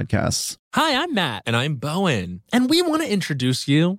podcasts. Hi, I'm Matt. And I'm Bowen. And we want to introduce you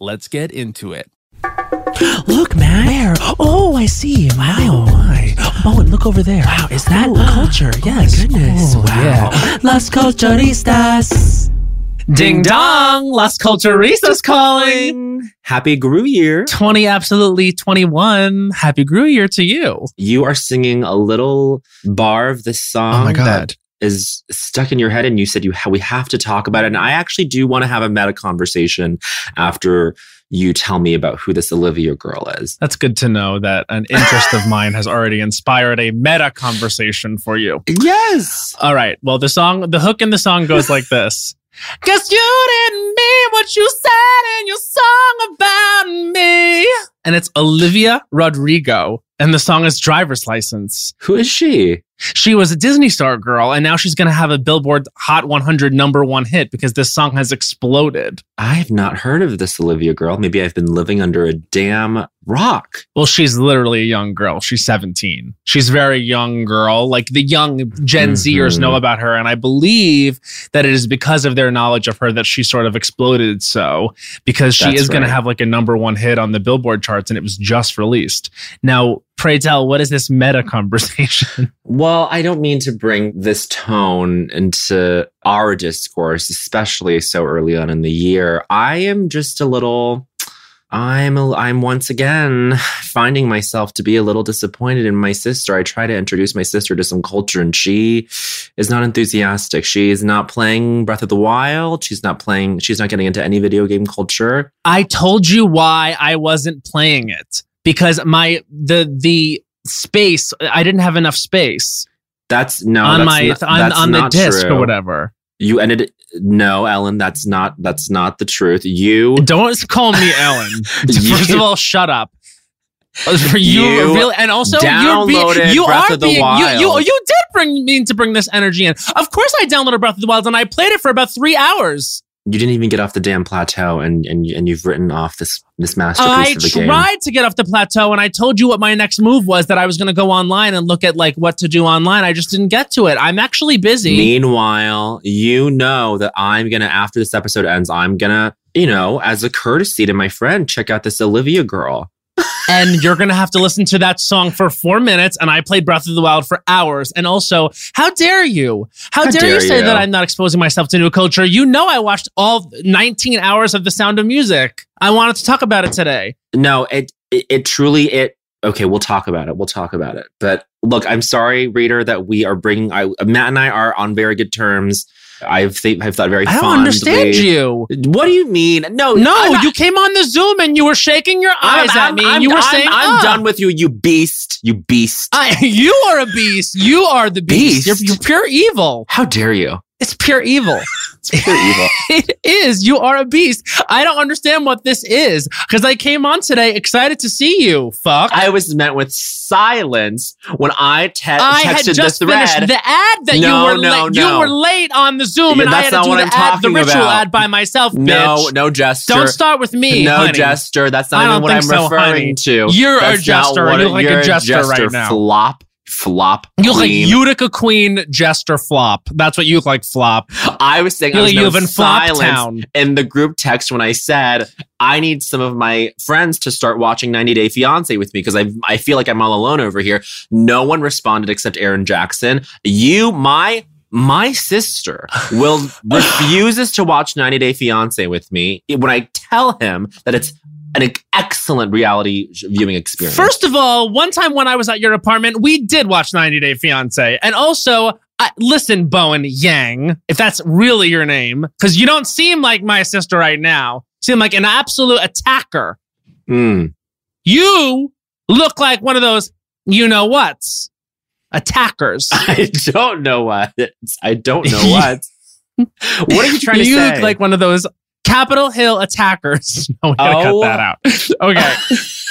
Let's get into it. Look, man. Where? Oh, I see. Wow. Oh, my. Oh, Bowen, look over there. Wow, is that oh, culture? yes. my goodness. Oh, wow. Las Culturistas. Ding dong! Las Culturistas calling! Happy Gru Year. 20 absolutely 21. Happy Grew Year to you. You are singing a little bar of this song Oh my God. that is stuck in your head and you said you ha- we have to talk about it and I actually do want to have a meta conversation after you tell me about who this Olivia girl is. That's good to know that an interest of mine has already inspired a meta conversation for you. Yes. All right. Well, the song, the hook in the song goes like this. Guess you didn't mean what you said in your song about me. And it's Olivia Rodrigo. And the song is Driver's License. Who is she? She was a Disney Star girl, and now she's going to have a Billboard Hot 100 number one hit because this song has exploded. I've not heard of this Olivia girl. Maybe I've been living under a damn rock. Well, she's literally a young girl. She's 17. She's a very young girl. Like the young Gen Zers Mhm. know about her. And I believe that it is because of their knowledge of her that she sort of exploded so, because she That's is going to have like a number one hit on the Billboard charts and it was just released. Now, pray tell, what is this meta conversation? Well, I don't mean to bring this tone into our discourse, especially so early on in the year. I am just a little. I'm a, I'm once again finding myself to be a little disappointed in my sister. I try to introduce my sister to some culture and she is not enthusiastic. She is not playing Breath of the Wild. She's not playing she's not getting into any video game culture. I told you why I wasn't playing it because my, the, the, space i didn't have enough space That's no on that's my not, on, on the disc true. or whatever You ended no, Ellen, that's not that's not the truth. You Don't call me Ellen. You- First of all, shut up. Uh, for you, You really, and also you're being, you Breath are being, you, you, you did bring mean to bring this energy in. Of course, I downloaded Breath of the Wild and I played it for about three hours. You didn't even get off the damn plateau and and and you've written off this this masterpiece I of the game. tried to get off the plateau, and I told you what my next move was that I was going to go online and look at like what to do online. I just didn't get to it. I'm actually busy. Meanwhile, you know that I'm gonna after this episode ends, I'm gonna, you know, as a courtesy to my friend, check out this Olivia girl. And you're gonna have to listen to that song for four minutes. And I played Breath of the Wild for hours. And also, how dare you? How, How dare, dare you say you. that I'm not exposing myself to new culture? You know, I watched all 19 hours of The Sound of Music. I wanted to talk about it today. No, it it, it truly it Okay, we'll talk about it. We'll talk about it. But look, I'm sorry, reader, that we are bringing. I, Matt and I are on very good terms. I've th- I've thought very. I don't understand you. What do you mean? No, No, I'm- you came on the Zoom and you were shaking your eyes I'm, at me. I'm, and you were I'm- saying, I'm "Ah." done with you, you beast, you beast. I, you are a beast. You are the beast. You're, Beast? you're pure evil. How dare you? It's pure evil. It's pure evil. it is. You are a beast. I don't understand what this is because I came on today excited to see you. Fuck. I was met with silence when I te- I had texted just the thread. finished the ad that No, you were no, late. no. You were late on the Zoom, Yeah, and I had to do the I'm ad, the ritual about. ad by myself. no, bitch. no gesture. Don't start with me. no honey. gesture. That's not even what I'm so, referring honey. to. You're a That's not jester. You it- look like a you're jester right now. Flop, flop. You look like. Utica Queen Jester Flop. That's what you look like, Flop. I was saying You I was like you met live in Flop silence Town. in the group text when I said I need some of my friends to start watching 90 Day Fiance with me because I I feel like I'm all alone over here. No one responded except Aaron Jackson. You, my my sister, will refuses to watch 90 Day Fiance with me when I tell him that it's an excellent reality viewing experience. First of all, one time when I was at your apartment, we did watch 90 Day Fiance. And also, I, listen, Bowen Yang, if that's really your name, because you don't seem like my sister right now. You seem like an absolute attacker. Mm. You look like one of those, you know what's, attackers. I don't know what. I don't know what. what are you trying to say? you look like one of those Capitol Hill attackers. No, we gotta Oh. cut that out. Okay.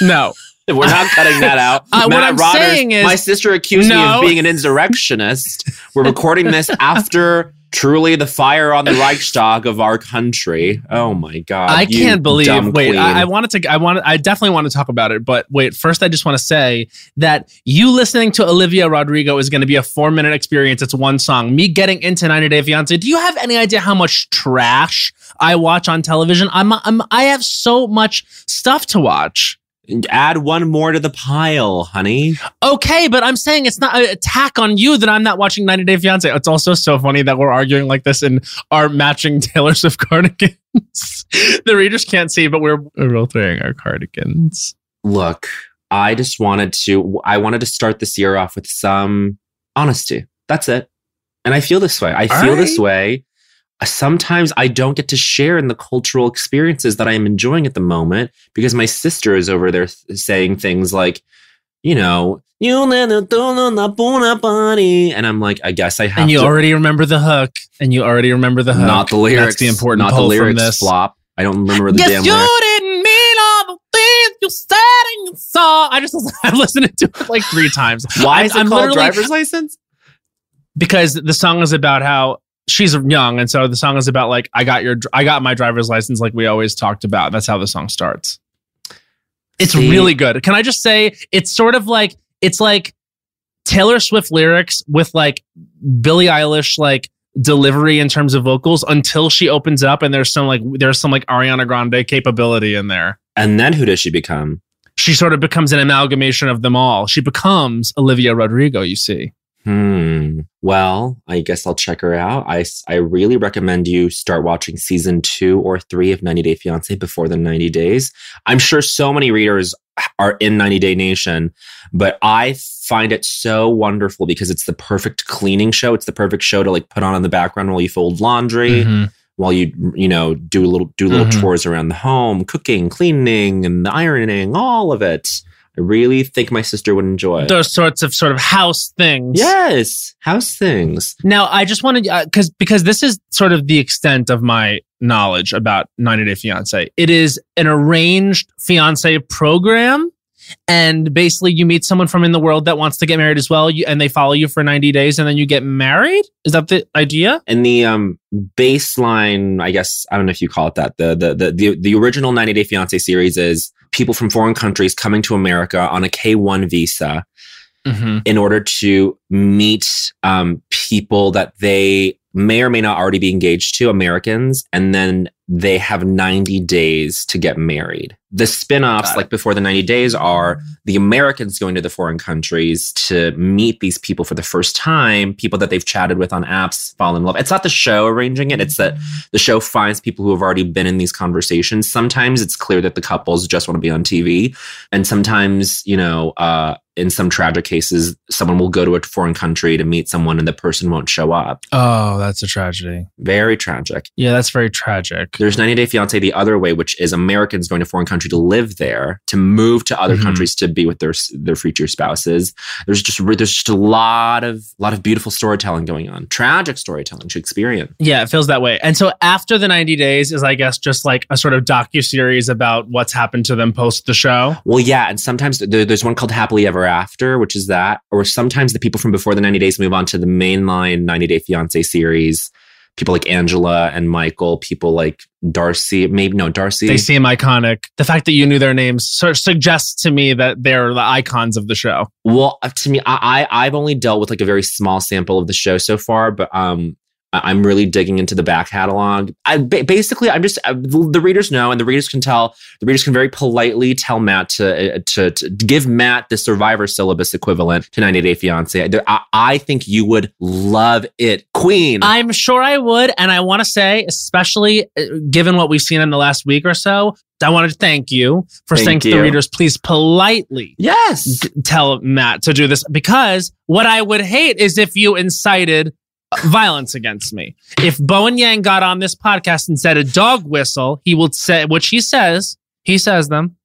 no. We're not cutting that out. Uh, what I'm saying is- my sister accused me of being an insurrectionist. We're recording this after truly the fire on the Reichstag of our country. Oh my god! I can't believe. Wait. I, I wanted to. I wanted. I definitely want to talk about it. But wait, first, I just want to say that you listening to Olivia Rodrigo is going to be a four minute experience. It's one song. Me getting into 90 Day Fiance. Do you have any idea how much trash I watch on television? I'm. I'm I have so much stuff to watch. Add one more to the pile, honey. Okay, but I'm saying it's not an attack on you that I'm not watching 90 Day Fiance. It's also so funny that we're arguing like this in our matching Taylor Swift cardigans. the readers can't see, but we're, we're both wearing our cardigans. Look, I just wanted to. I wanted to start this year off with some honesty. That's it. And I feel this way. I All feel this way. Sometimes I don't get to share in the cultural experiences that I am enjoying at the moment because my sister is over there th- saying things like, you know, you never don't know the bona body. And I'm like, I guess I have And you to. already remember the hook. And you already remember the hook. not the lyrics. That's the important Not the lyrics from this. flop. I don't remember the Guess damn you lyrics. didn't mean all the things you said and you saw. I just I've listened to it like three times. Why I'm- is it I'm called driver's license? because the song is about how she's young, and so the song is about like I got your I got my driver's license, like we always talked about. That's how the song starts. It's See? really good. Can I just say it's sort of like it's like Taylor Swift lyrics with like Billie Eilish like delivery in terms of vocals until she opens up and there's some like there's some like Ariana Grande capability in there. And then who does she become? She sort of becomes an amalgamation of them all. She becomes Olivia Rodrigo, you see. Hmm. Well, I guess I'll check her out. I, I really recommend you start watching season two or three of 90 Day Fiance before the 90 days. I'm sure so many readers are in 90 Day Nation, but I find it so wonderful because it's the perfect cleaning show. It's the perfect show to like put on in the background while you fold laundry, Mhm. while you you know do a little do little Mhm. chores around the home, cooking, cleaning, and the ironing, all of it. I really think my sister would enjoy. Those sorts of sort of house things. Yes, house things. Now, I just wanted uh, because because this is sort of the extent of my knowledge about 90 Day Fiance. It is an arranged fiance program, and basically you meet someone from in the world that wants to get married as well, you, and they follow you for 90 days, and then you get married. Is that the idea? And the um baseline, I guess I don't know if you call it that. The the the the, the original 90 Day Fiance series is people from foreign countries coming to America on a K1 visa Mm-hmm. in order to meet um, people that they may or may not already be engaged to, Americans, and then they have 90 days to get married. The spin-offs like before the 90 days are the Americans going to the foreign countries to meet these people for the first time, people that they've chatted with on apps, fall in love. It's not the show arranging it, it's that the show finds people who have already been in these conversations. Sometimes it's clear that the couples just want to be on TV, and sometimes, you know, uh in some tragic cases, someone will go to a foreign country to meet someone and the person won't show up. Oh, that's a tragedy. Very tragic. Yeah, that's very tragic. There's 90 Day Fiance the other way, which is Americans going to foreign country to live there, to move to other Mhm. countries to be with their their future spouses. There's just there's just a lot of lot of beautiful storytelling going on, tragic storytelling, Shakespearean. Yeah, it feels that way. And so after the 90 days is I guess just like a sort of docu series about what's happened to them post the show. Well, yeah, and sometimes there, there's one called Happily Ever After, which is that, or sometimes the people from before the 90 days move on to the mainline 90 Day Fiance series. People like Angela and Michael, people like Darcy, maybe no Darcy. They seem iconic. The fact that you knew their names sort of suggests to me that they're the icons of the show. Well, uh, to me, I, I I've only dealt with like a very small sample of the show so far, but um, I'm really digging into the back catalog. I basically, I'm just uh, the readers know, and the readers can tell. The readers can very politely tell Matt to uh, to, to give Matt the Survivor syllabus equivalent to 90 Day Fiance. I, I think you would love it, Queen. I'm sure I would. And I want to say, especially uh, given what we've seen in the last week or so, I wanted to thank you for Thank saying to the readers, please politely yes. d- tell Matt to do this because what I would hate is if you incited violence against me. If Bowen Yang got on this podcast and said a dog whistle, he will say, which he says, he says them.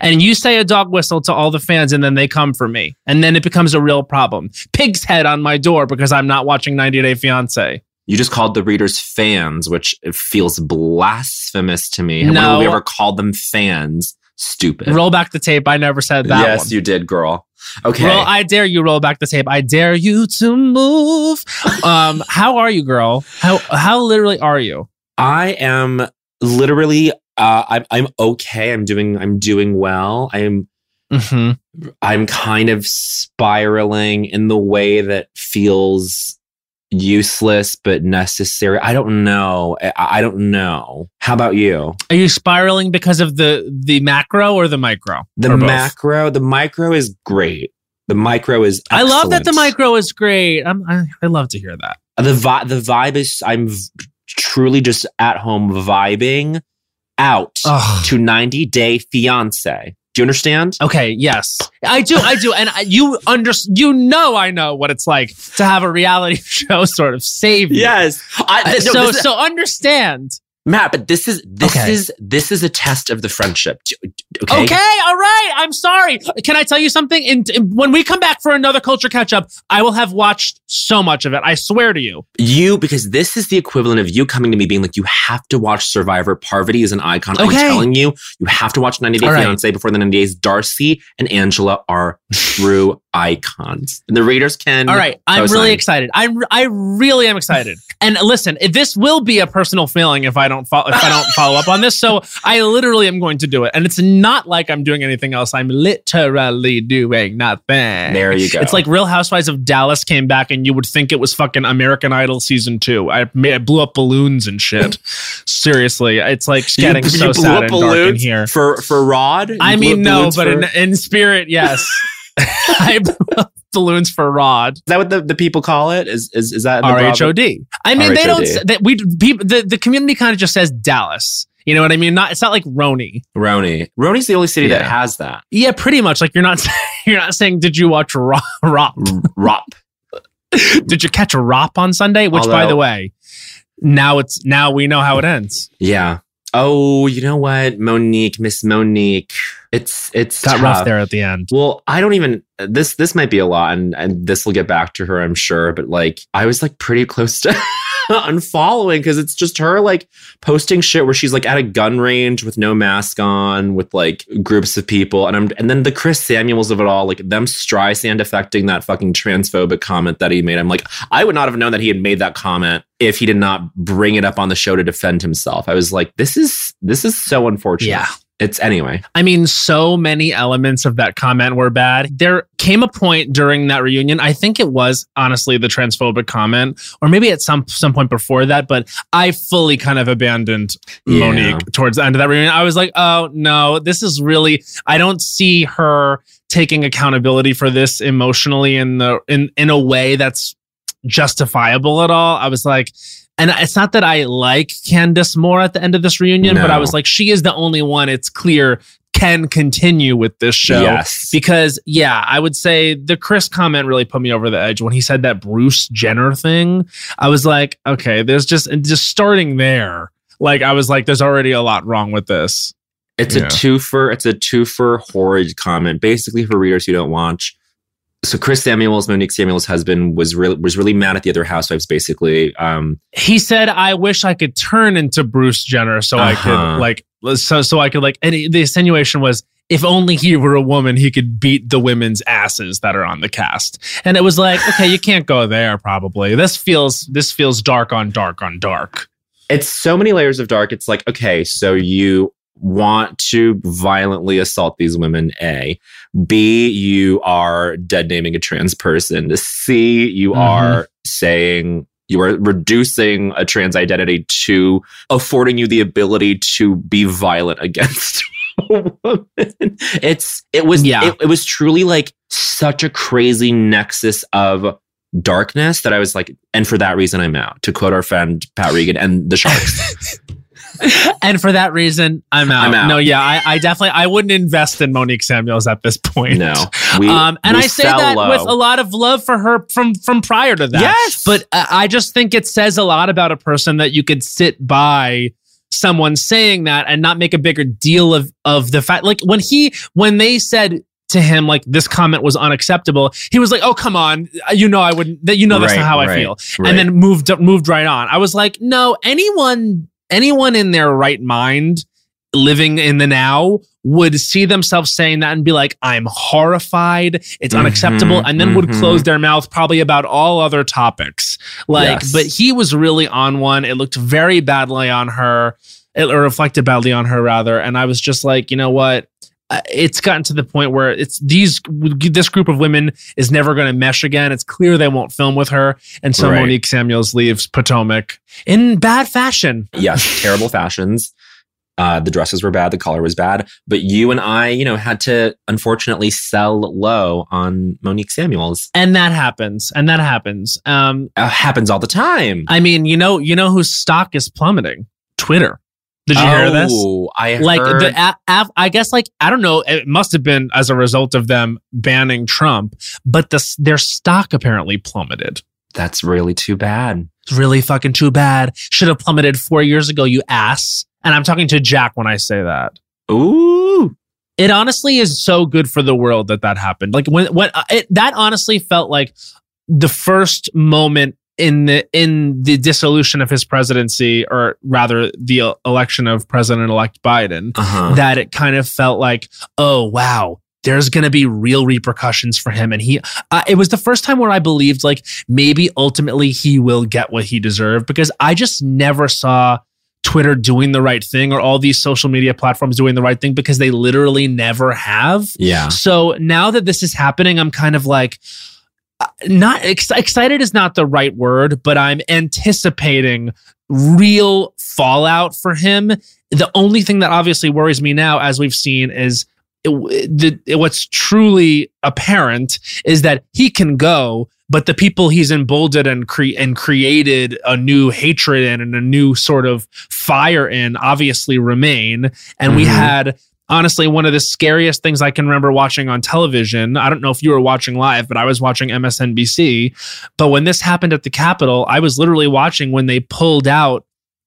And you say a dog whistle to all the fans, and then they come for me. And then it becomes a real problem. Pig's head on my door because I'm not watching 90 Day Fiance. You just called the readers fans, which feels blasphemous to me. And when No. have we ever called them fans? Stupid. Roll back the tape. I never said that yes, one. you did, girl. Okay. Well, I dare you roll back the tape. I dare you to move. Um, how are you, girl? How how literally are you? I am literally uh I'm I'm okay. I'm doing I'm doing well. I'm Mm-hmm. I'm kind of spiraling in the way that feels useless but necessary. I don't know. I, I don't know. How about you? Are you spiraling because of the the macro or the micro? The macro, the micro is great. The micro is I love that the micro is great. I'm, I I love to hear that. the vi- the vibe is I'm v- truly just at home vibing out Ugh. to 90 day fiance. Do you understand? Okay, yes, I do, I do, and I, you under you know I know what it's like to have a reality show sort of save you. Yes. I, Uh, no, so so understand. Matt, but this is this Okay. is this is a test of the friendship. Okay. Okay, all right. I'm sorry. Can I tell you something? In, in- when we come back for another culture catch up, I will have watched so much of it. I swear to you. You because this is the equivalent of you coming to me being like, you have to watch Survivor. Parvati is an icon. Okay. I'm telling you, you have to watch 90 Day All right. Fiance before the 90 days. Darcy and Angela are true icons. And the readers can All right, I'm co-sign. really excited. I I really am excited. And listen, this will be a personal feeling if I don't follow if I don't follow up on this. So I literally am going to do it, and it's not like I'm doing anything else. I'm literally doing nothing. There you go. It's like Real Housewives of Dallas came back, and you would think it was fucking American Idol season two. I, I blew up balloons and shit. Seriously, it's like You- getting you so blew sad and dark in here. for for Rod. You I mean, no, but in, in spirit, yes. I blew up balloons for Rod. is that what the, the people call it? Is is is that the R Bravo- H O D. I mean, they don't. RHOD. That we people the, the community kind of just says Dallas. You know what I mean? Not it's not like Roni. Roni. Roni's the only city that has that. Yeah, pretty much. Like you're not you're not saying did you watch Ro- Rop? Rop. Did you catch a Rop on Sunday? Which, by the way, now it's now we know how it ends. Yeah. Oh, you know what? Monique, Miss Monique. It's it's Got tough. rough there at the end. Well, I don't even this this might be a lot and and this will get back to her, I'm sure, but like I was like pretty close to unfollowing because it's just her like posting shit where she's like at a gun range with no mask on with like groups of people and I'm and then the Chris Samuels of it all like them Streisand affecting that fucking transphobic comment that he made. I'm like I would not have known that he had made that comment if he did not bring it up on the show to defend himself. I was like this is this is so unfortunate. Yeah. It's anyway. I mean, so many elements of that comment were bad. There came a point during that reunion. I think it was honestly the transphobic comment, or maybe at some some point before that. But I fully kind of abandoned Yeah. Monique towards the end of that reunion. I was like, oh no, this is really. I don't see her taking accountability for this emotionally in the in in a way that's justifiable at all. I was like. And it's not that I like Candace more at the end of this reunion, but I was like, she is the only one it's clear can continue with this show. Yes. Because, yeah, I would say the Chris comment really put me over the edge when he said that Bruce Jenner thing. I was like, okay, there's just, and just starting there. Like, I was like, there's already a lot wrong with this. It's Yeah. a twofer. It's a twofer horrid comment. Basically, for readers who don't watch. So Chris Samuels, Monique Samuels' husband, was really was really mad at the other housewives. Basically, um, He said, I wish I could turn into Bruce Jenner so I Uh-huh. could, like, so, so I could, like, and the insinuation was, if only he were a woman, he could beat the women's asses that are on the cast. And it was like, okay, you can't go there. Probably this feels this feels dark on dark on dark. it's so many layers of dark. It's like, okay, so you want to violently assault these women, A. B, you are dead naming a trans person. C, you Mhm. are saying you are reducing a trans identity to affording you the ability to be violent against a woman. It's it was Yeah. it, it was truly like such a crazy nexus of darkness that I was like, and for that reason I'm out. To quote our friend Pat Regan and the Sharks. and for that reason, I'm out. I'm out. No, yeah, I, I definitely I wouldn't invest in Monique Samuels at this point. no, we um, and we I say that low. with a lot of love for her from from prior to that. Yes, But I I just think it says a lot about a person that you could sit by someone saying that and not make a bigger deal of of the fact like when he when they said to him like this comment was unacceptable he was like oh come on you know i wouldn't that you know that's Right, not how i feel right. and then moved moved right on i was like no anyone anyone in their right mind living in the now would see themselves saying that and be like i'm horrified. It's Mhm, unacceptable. And then would mhm. close their mouth probably about all other topics. Like Yes. but he was really on one. It looked very badly on her. It or reflected badly on her rather. And i was just like you know what Uh, it's gotten to the point where it's these this group of women is never going to mesh again it's clear they won't film with her and so Right. monique samuels leaves potomac in bad fashion yes, terrible fashions. Uh, the dresses were bad, the collar was bad, but you and I, you know, had to unfortunately sell low on Monique Samuels. and that happens and that happens um Uh, happens all the time. i mean you know you know whose stock is plummeting twitter did you hear this? Oh, I like heard. the a, a, I guess like I don't know it must have been as a result of them banning Trump but the their stock apparently plummeted. That's really too bad. it's really fucking too bad. Should have plummeted 4 years ago you ass. And I'm talking to Jack when I say that. Ooh, it honestly is so good for the world that that happened. Like when when uh, it, that honestly felt like the first moment in the in the dissolution of his presidency or rather the election of president elect Biden uh-huh. that it kind of felt like, oh wow, there's going to be real repercussions for him, and he. Uh, it was the first time where I believed like maybe ultimately he will get what he deserved because I just never saw Twitter doing the right thing or all these social media platforms doing the right thing because they literally never have. yeah. So now that this is happening, I'm kind of like, not ex- excited is not the right word, but I'm anticipating real fallout for him. The only thing that obviously worries me now, as we've seen, is it, the, what's truly apparent is that he can go, but the people he's emboldened and cre- and created a new hatred in and a new sort of fire in obviously remain. And we Mhm. had honestly one of the scariest things I can remember watching on television. I don't know if you were watching live, but I was watching MSNBC. But when this happened at the Capitol, I was literally watching when they pulled out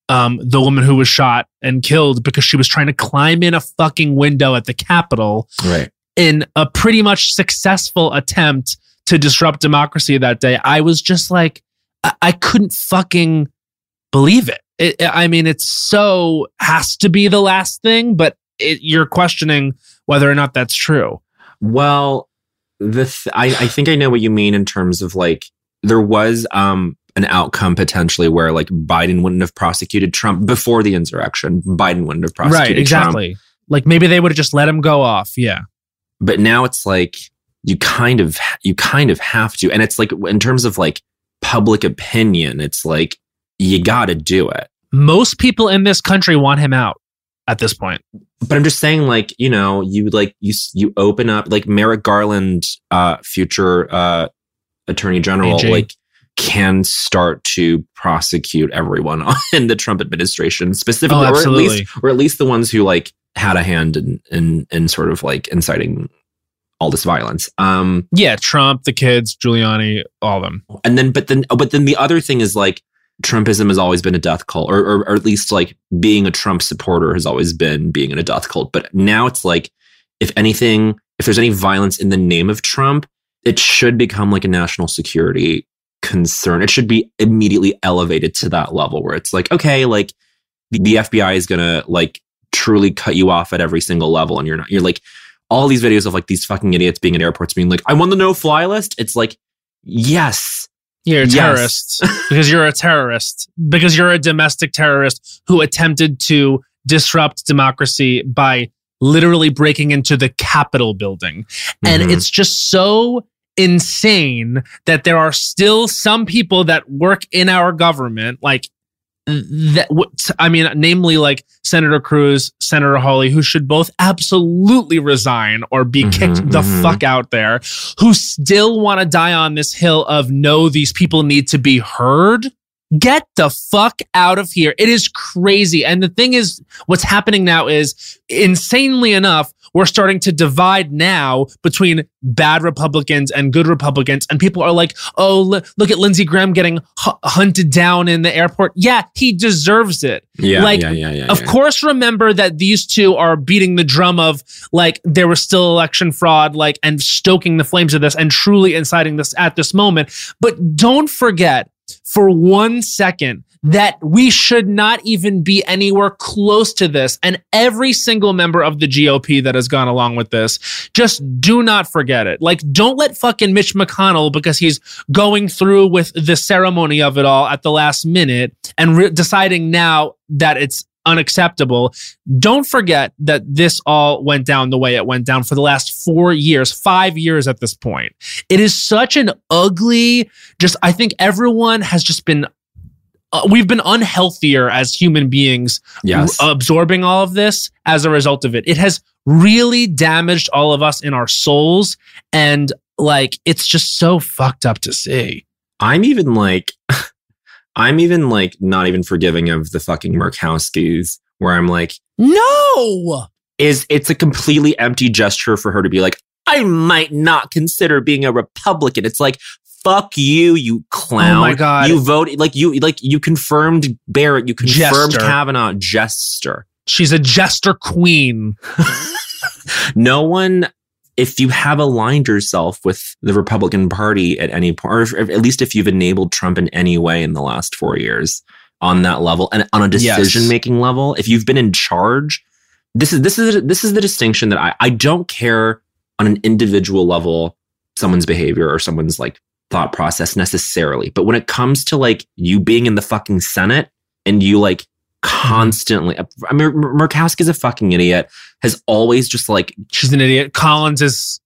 um, the woman who was shot and killed because she was trying to climb in a fucking window at the Capitol Right. in a pretty much successful attempt to disrupt democracy that day. I was just like, I, I couldn't fucking believe it. it. I mean, it's so has to be the last thing, but it, you're questioning whether or not that's true. Well, the th- I, I think I know what you mean in terms of like there was um an outcome potentially where like Biden wouldn't have prosecuted Trump before the insurrection. Biden wouldn't have prosecuted Trump. Exactly. Like maybe they would have just let him go off. Yeah. but now it's like you kind of you kind of have to and it's like in terms of like public opinion it's like you got to do it Most people in this country want him out at this point. but i'm just saying like you know you like you you open up like merrick garland uh future uh attorney general AG. like can start to prosecute everyone in the trump administration specifically Oh, or at least or at least the ones who like had a hand in in in sort of like inciting all this violence um Yeah, Trump, the kids, Giuliani, all of them. and then but then but then the other thing is like trumpism has always been a death cult or, or or at least like being a trump supporter has always been being in a death cult. But now it's like if anything if there's any violence in the name of trump it should become like a national security concern. It should be immediately elevated to that level where it's like okay like the, the fbi is gonna like truly cut you off at every single level and you're not you're like all these videos of like these fucking idiots being at airports being like i'm on the no fly list. It's like yes You're a Yes. terrorist because you're a terrorist because you're a domestic terrorist who attempted to disrupt democracy by literally breaking into the Capitol building. And Mhm. it's just so insane that there are still some people that work in our government, like that. w- I mean, namely like Senator Cruz, Senator Hawley, who should both absolutely resign or be Mhm, kicked the mhm. fuck out there, who still want to die on this hill of no, these people need to be heard. Get the fuck out of here. It is crazy. And the thing is, what's happening now is insanely enough, we're starting to divide now between bad Republicans and good Republicans. And people are like, oh, li- look at Lindsey Graham getting hu- hunted down in the airport. Yeah, he deserves it. Yeah, Like, yeah, yeah, yeah. Of course, remember that these two are beating the drum of like there was still election fraud, like and stoking the flames of this and truly inciting this at this moment. But don't forget for one second that we should not even be anywhere close to this. And every single member of the GOP that has gone along with this, just do not forget it. Like, don't let fucking Mitch McConnell, because he's going through with the ceremony of it all at the last minute and re- deciding now that it's unacceptable. Don't forget that this all went down the way it went down for the last four years, five years at this point. It is such an ugly, just, I think everyone has just been. Uh, we've been unhealthier as human beings yes. r- absorbing all of this as a result of it. It has really damaged all of us in our souls. And like, it's just so fucked up to see. I'm even like, I'm even like not even forgiving of the fucking Murkowskis, where I'm like, No. is it's a completely empty gesture for her to be like, I might not consider being a Republican. It's like, fuck you, you clown. Oh my God. You voted like you like you confirmed Barrett, you confirmed Jester. Kavanaugh, jester. She's a jester queen. no one if you have aligned yourself with the republican party at any point or if, at least if you've enabled trump in any way in the last four years on that level and on a decision making level if you've been in charge this is this is this is the distinction that i i don't care on an individual level someone's behavior or someone's like thought process necessarily. But when it comes to like you being in the fucking senate and you like constantly i mean murkowski's a fucking idiot has always just like She's an idiot. Collins is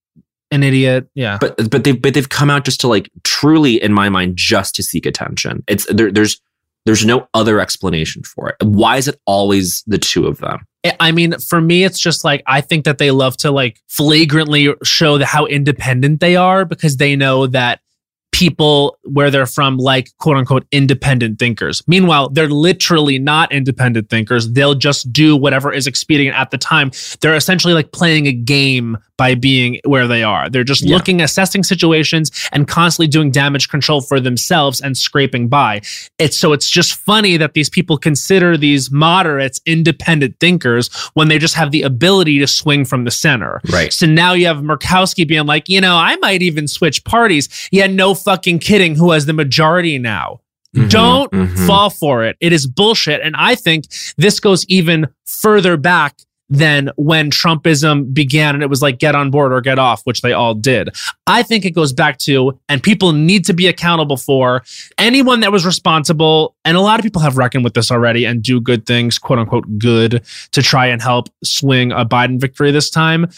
an idiot. Yeah. but but they but they've come out just to like truly in my mind just to seek attention it's there there's there's no other explanation for it why is it always the two of them I- I mean, for me, it's just like I think that they love to like flagrantly show the, how independent they are because they know that people where they're from like quote unquote independent thinkers. Meanwhile, they're literally not independent thinkers. They'll just do whatever is expedient at the time. They're essentially like playing a game by being where they are. They're just Yeah. looking, assessing situations and constantly doing damage control for themselves and scraping by. It's so it's just funny that these people consider these moderates independent thinkers when they just have the ability to swing from the center. right So now you have Murkowski being like, you know, I might even switch parties. Yeah, no fucking kidding. Who has the majority now? Don't Mhm. fall for it. It is bullshit. And I think this goes even further back than when Trumpism began and it was like get on board or get off, which they all did. I think it goes back to, and people need to be accountable for anyone that was responsible. And a lot of people have reckoned with this already and do good things, quote unquote, good to try and help swing a Biden victory this time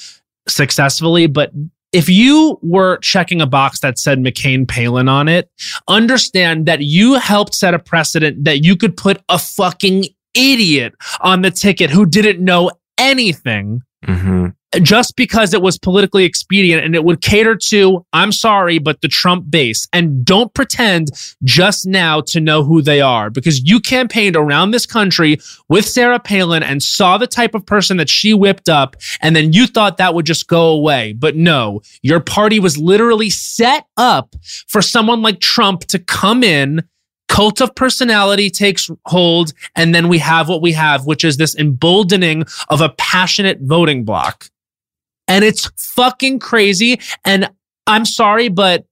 successfully. But if you were checking a box that said McCain Palin on it, understand that you helped set a precedent that you could put a fucking idiot on the ticket who didn't know anything Mm-hmm. just because it was politically expedient and it would cater to, I'm sorry, but the Trump base. And don't pretend just now to know who they are because you campaigned around this country with Sarah Palin and saw the type of person that she whipped up. And then you thought that would just go away. But no, your party was literally set up for someone like Trump to come in cult of personality takes hold and then we have what we have which is this emboldening of a passionate voting bloc. And it's fucking crazy. And i'm sorry but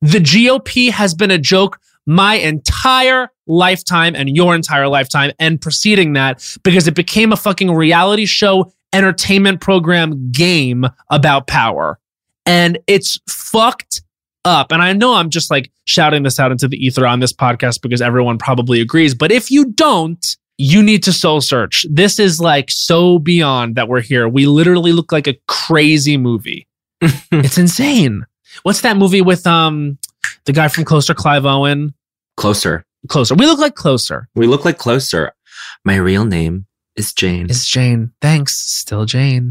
the gop has been a joke my entire lifetime and your entire lifetime and preceding that because it became a fucking reality show entertainment program game about power. And it's fucked up. And I know I'm just like shouting this out into the ether on this podcast because everyone probably agrees. But if you don't, you need to soul search. This is like so beyond that we're here. We literally look like a crazy movie. it's insane. What's that movie with um the guy from Closer, Clive Owen? Closer. Closer. We look like Closer. We look like closer. My real name is Jane. It's Jane. Thanks. Still Jane.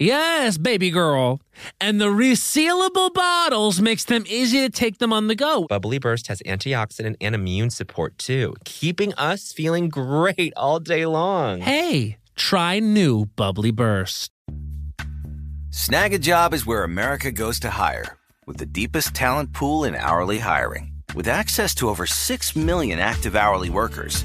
Yes, baby girl. And the resealable bottles makes them easy to take them on the go. Bubbly Burst has antioxidant and immune support too, keeping us feeling great all day long. Hey, try new Bubbly Burst. Snagajob is where America goes to hire, with the deepest talent pool in hourly hiring. With access to over 6 million active hourly workers,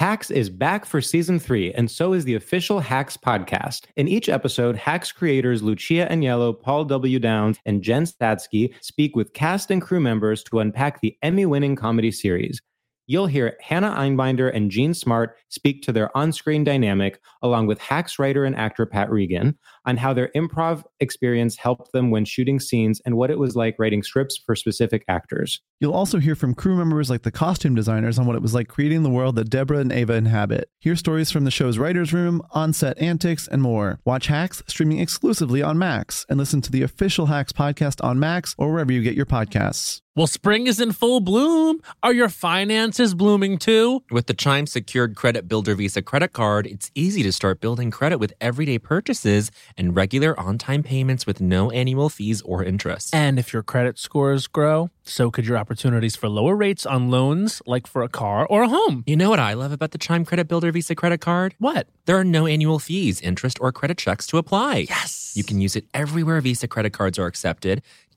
Hacks is back for season three, and so is the official Hacks podcast. In each episode, Hacks creators Lucia Aniello, Paul W. Downs, and Jen Statsky speak with cast and crew members to unpack the Emmy winning comedy series. You'll hear Hannah Einbinder and Jean Smart speak to their on screen dynamic, along with Hacks writer and actor Pat Regan, on how their improv experience helped them when shooting scenes and what it was like writing scripts for specific actors. You'll also hear from crew members like the costume designers on what it was like creating the world that Deborah and Ava inhabit. Hear stories from the show's writer's room, on set antics, and more. Watch Hacks streaming exclusively on Max and listen to the official Hacks podcast on Max or wherever you get your podcasts. Well, spring is in full bloom. Are your finances blooming too? With the Chime Secured Credit Builder Visa credit card, it's easy to start building credit with everyday purchases and regular on time payments with no annual fees or interest. And if your credit scores grow, so could your opportunities for lower rates on loans, like for a car or a home. You know what I love about the Chime Credit Builder Visa credit card? What? There are no annual fees, interest, or credit checks to apply. Yes. You can use it everywhere Visa credit cards are accepted.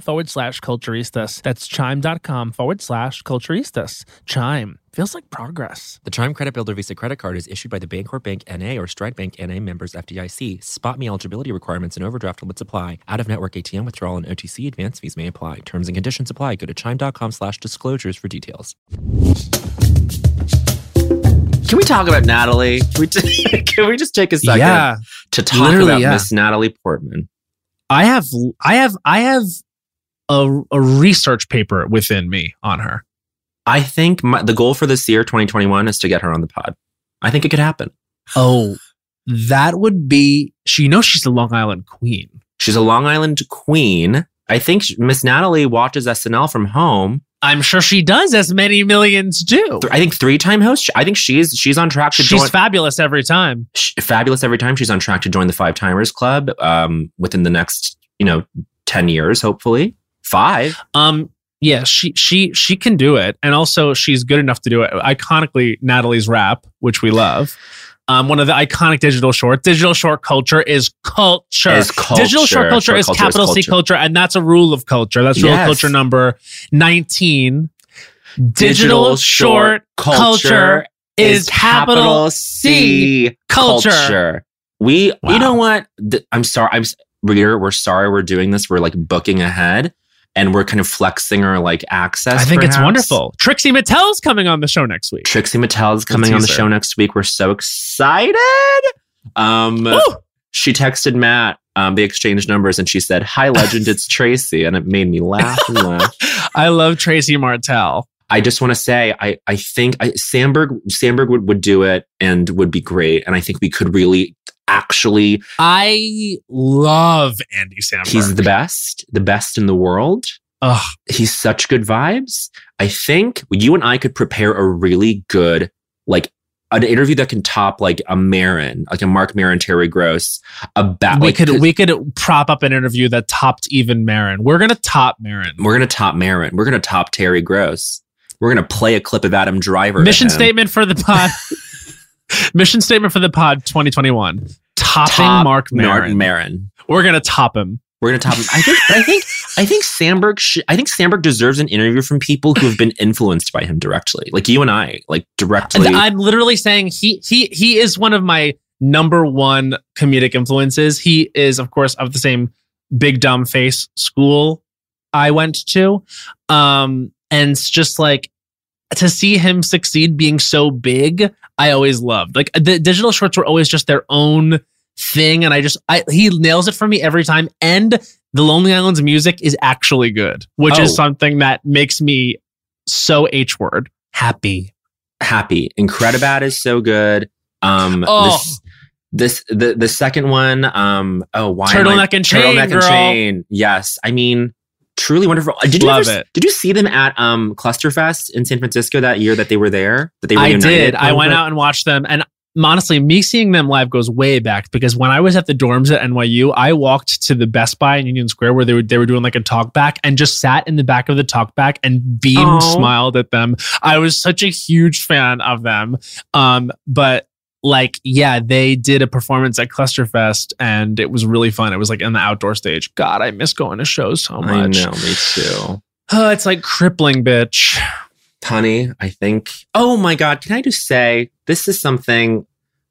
forward slash culturistas. That's chime.com forward slash culturistas. Chime feels like progress. The Chime Credit Builder Visa credit card is issued by the Bancorp Bank NA or Stride Bank NA members FDIC. SpotMe eligibility requirements and overdraft limits apply. Out of network ATM withdrawal and OTC advance fees may apply. Terms and conditions apply. Go to chime.com slash disclosures for details. Can we talk about Natalie? Can we, t- can we just take a second Yeah. to talk Literally, about yeah. Miss Natalie Portman? I have I have I have a, a research paper within me on her. I think my, the goal for this year, 2021, is to get her on the pod. I think it could happen. Oh, that would be she knows she's the Long Island queen. She's a Long Island queen. I think Miss Natalie watches SNL from home. I'm sure she does, as many millions do. I think three-time host. I think she's she's on track to She's join. fabulous every time. sh- fabulous every time. She's on track to join the Five Timers Club um, within the next, you know, ten years, hopefully. Five. Um, yeah, she she she can do it, and also she's good enough to do it. Iconically, Natalie's rap, which we love. Um, one of the iconic digital short. Digital short culture is culture. Is culture. Digital short culture Short is culture is capital C culture. culture, and that's a rule of culture. That's rule of culture number nineteen. Digital, short culture, is capital C culture. We, Wow. you know what? I'm sorry. I'm reader. We're sorry. We're doing this. We're like booking ahead, and we're kind of flexing our like access. I think it's wonderful. Trixie Mattel's coming on the show next week. Trixie Mattel is coming on the show next week. We're so excited. Um, Woo! she texted Matt. Um, they exchanged numbers, and she said, "Hi, legend. It's Tracy," and it made me laugh and laugh. I love Tracy Martell. I just want to say, I I think I, Samberg Samberg would, would do it and would be great, and I think we could really actually. I love Andy Samberg. He's the best, the best in the world. Ugh. He's such good vibes. I think you and I could prepare a really good, like, an interview that can top like a Maron, like a Marc Maron, Terry Gross, about we like, could we could prop up an interview that topped even Maron. We're gonna top Maron. We're gonna top Maron. We're gonna top Terry Gross. We're gonna play a clip of Adam Driver. Mission statement for the pod. Mission statement for the pod 2021. Topping Top Marc Maron. Maron. We're gonna top him. We're gonna top him. I think. I think. I think Samberg. Sh- I think Samberg deserves an interview from people who have been influenced by him directly, like you and I, like directly. And I'm literally saying he he he is one of my number one comedic influences. He is, of course, of the same big dumb face school I went to. Um, and it's just like to see him succeed being so big, I always loved. Like the digital shorts were always just their own thing. And I just I he nails it for me every time. And the Lonely Island's music is actually good, which Oh. is something that makes me so H word happy. happy. Incredibad is so good. Um, Oh. this, this the the second one. Um, oh, why I- Turtleneck and Chain, Turtleneck girl. and chain. Yes, I mean. Truly wonderful. Uh, Did you Love ever, it. Did you see them at um Clusterfest in San Francisco that year that they were there? That they I did. I went out and watched them. And honestly, me seeing them live goes way back because when I was at the dorms at NYU, I walked to the Best Buy in Union Square where they were they were doing like a talk back and just sat in the back of the talk back and beamed, Aw. smiled at them. I was such a huge fan of them. Um, but like, yeah, they did a performance at Clusterfest and it was really fun. It was like in the outdoor stage. God, I miss going to shows so much I know, me too. Oh, it's like crippling, bitch. honey, I think. Oh my God, can I just say this is something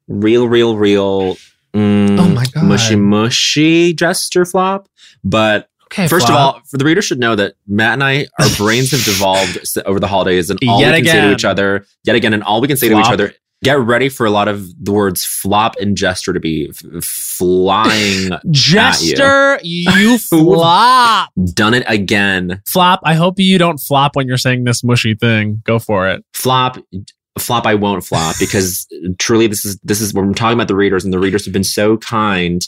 real, real, real. mm, Oh my God. mushy, mushy jester flop. But Okay, first Flop. of all, for the reader should know that Matt and I, our brains have devolved over the holidays, and all Yet we can say to each other, yet again, and all we can say to each other. Get ready for a lot of the words flop and jester to be f- flying. Jester, you flop. Done it again. Flop. I hope you don't flop when you're saying this mushy thing. Go for it. flop flop i won't flop because truly this is this is when we're talking about the readers and the readers have been so kind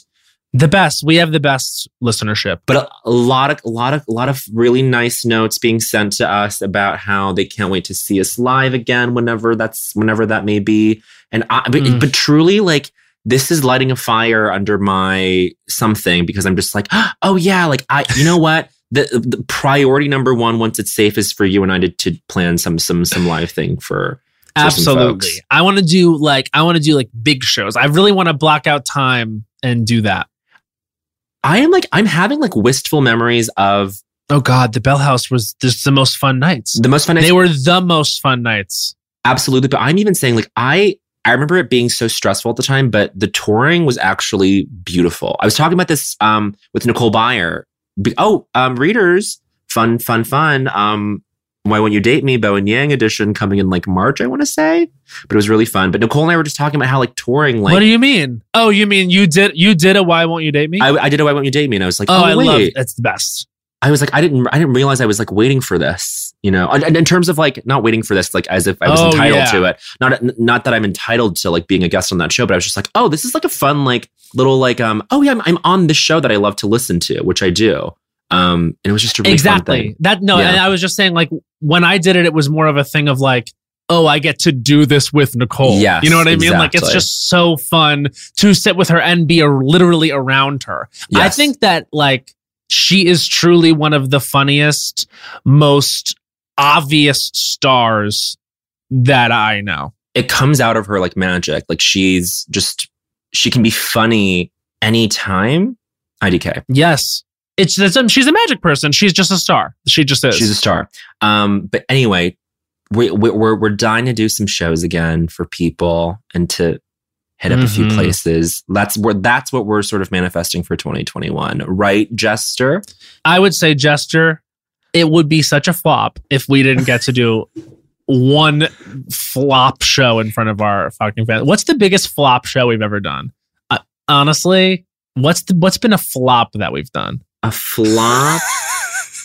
The best. We have the best listenership. but a, a lot of a lot of a lot of really nice notes being sent to us about how they can't wait to see us live again whenever that's whenever that may be and I, but, Mm. but truly like this is lighting a fire under my something because i'm just like oh yeah like i you know what the, the priority number one once it's safe is for you and i to, to plan some some some live thing for Absolutely. I want to do like I want to do like big shows. I really want to block out time and do that. I am like i'm having like wistful memories of Oh God, the Bell House was just the most fun nights. the most fun They were the most fun nights. Absolutely. But I'm even saying, like, I I remember it being so stressful at the time, but the touring was actually beautiful. I was talking about this um with Nicole Byer. Be- oh, um, readers, fun, fun, fun. Um, why won't you date me? Bowen Yang edition coming in like March, I want to say. But it was really fun. But Nicole and I were just talking about how like touring, like what do you mean? Oh, you mean you did you did a Why Won't You Date Me? I, I did a Why Won't You Date Me? And I was like, oh, oh, I wait. love it's the best. I was like, I didn't, I didn't realize I was like waiting for this, you know, and, and in terms of like not waiting for this, like as if I was Oh, entitled yeah. to it. Not, not that I'm entitled to like being a guest on that show, but I was just like, oh, this is like a fun, like little, like, um, oh yeah, I'm, I'm on this show that I love to listen to, which I do. Um, and it was just a really fun exactly. That no, Yeah. and I was just saying like when I did it, it was more of a thing of like, oh, I get to do this with Nicole. Yeah, you know what I mean? Like it's just so fun to sit with her and be a, literally around her. I think that like she is truly one of the funniest, most obvious stars that I know. it comes out of her like magic. Like she's just, she can be funny anytime. IDK. Yes. It's, it's she's a magic person. She's just a star. She just is. She's a star. Um, but anyway, we, we, we're we're dying to do some shows again for people and to hit up a few Mhm. places. That's where that's what we're sort of manifesting for 2021, right, Jester? I would say Jester, it would be such a flop if we didn't get to do one flop show in front of our fucking fans. What's the biggest flop show we've ever done? Uh, honestly, what's the what's been a flop that we've done? A flop.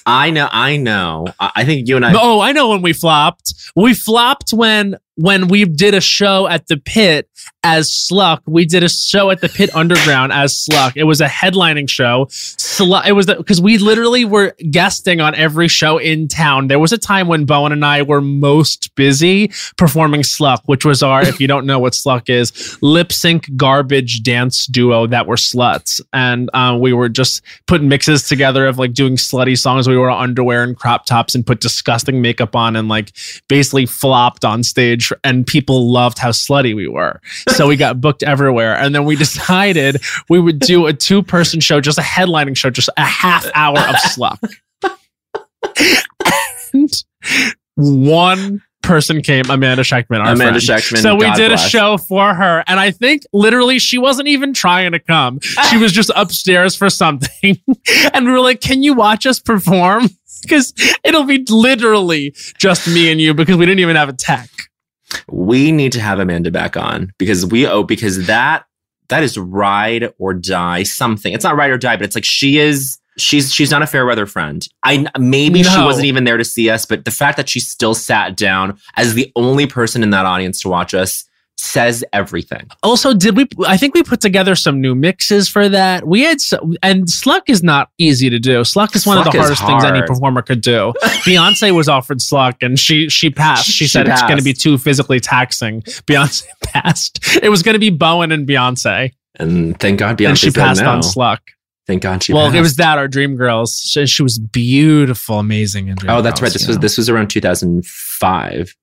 I know, I know. I, think you and I. oh, I know when we flopped. We flopped when when we did a show at the pit as Sluck. We did a show at the pit underground as Sluck. It was a headlining show. Sluck. It was because we literally were guesting on every show in town. There was a time when Bowen and I were most busy performing Sluck, which was our, if you don't know what Sluck is, lip sync garbage dance duo that were sluts, and uh, we were just putting mixes together of like doing slutty songs. We wore underwear and crop tops and put disgusting makeup on and like basically flopped on stage and people loved how slutty we were. So we got booked everywhere. And then we decided we would do a two person show, just a headlining show, just a half hour of sluck. and one person came, Amanda Schechtman, our Amanda friend. Schechtman. So we God did bless. a show for her, and I think literally she wasn't even trying to come. She was just upstairs for something, and we were like, "Can you watch us perform?" Because it'll be literally just me and you because we didn't even have a tech. We need to have Amanda back on because we owe because that that is ride or die something. It's not ride or die, but it's like she is she's she's not a fair weather friend. I maybe she wasn't even there to see us, but the fact that she still sat down as the only person in that audience to watch us says everything. Also, did we? I think we put together some new mixes for that. We had, so, and Sluck is not easy to do. Sluck is one of the hardest things any performer could do. Beyonce was offered Sluck, and she she passed. She, She said it's going to be too physically taxing. Beyonce passed. It was going to be Bowen and Beyonce, And thank God Beyonce and she passed on Sluck. Thank God she well, passed. it was that or Dreamgirls. She, she was beautiful, amazing in Dreamgirls. Oh, that's right. This was know? this was around 2005.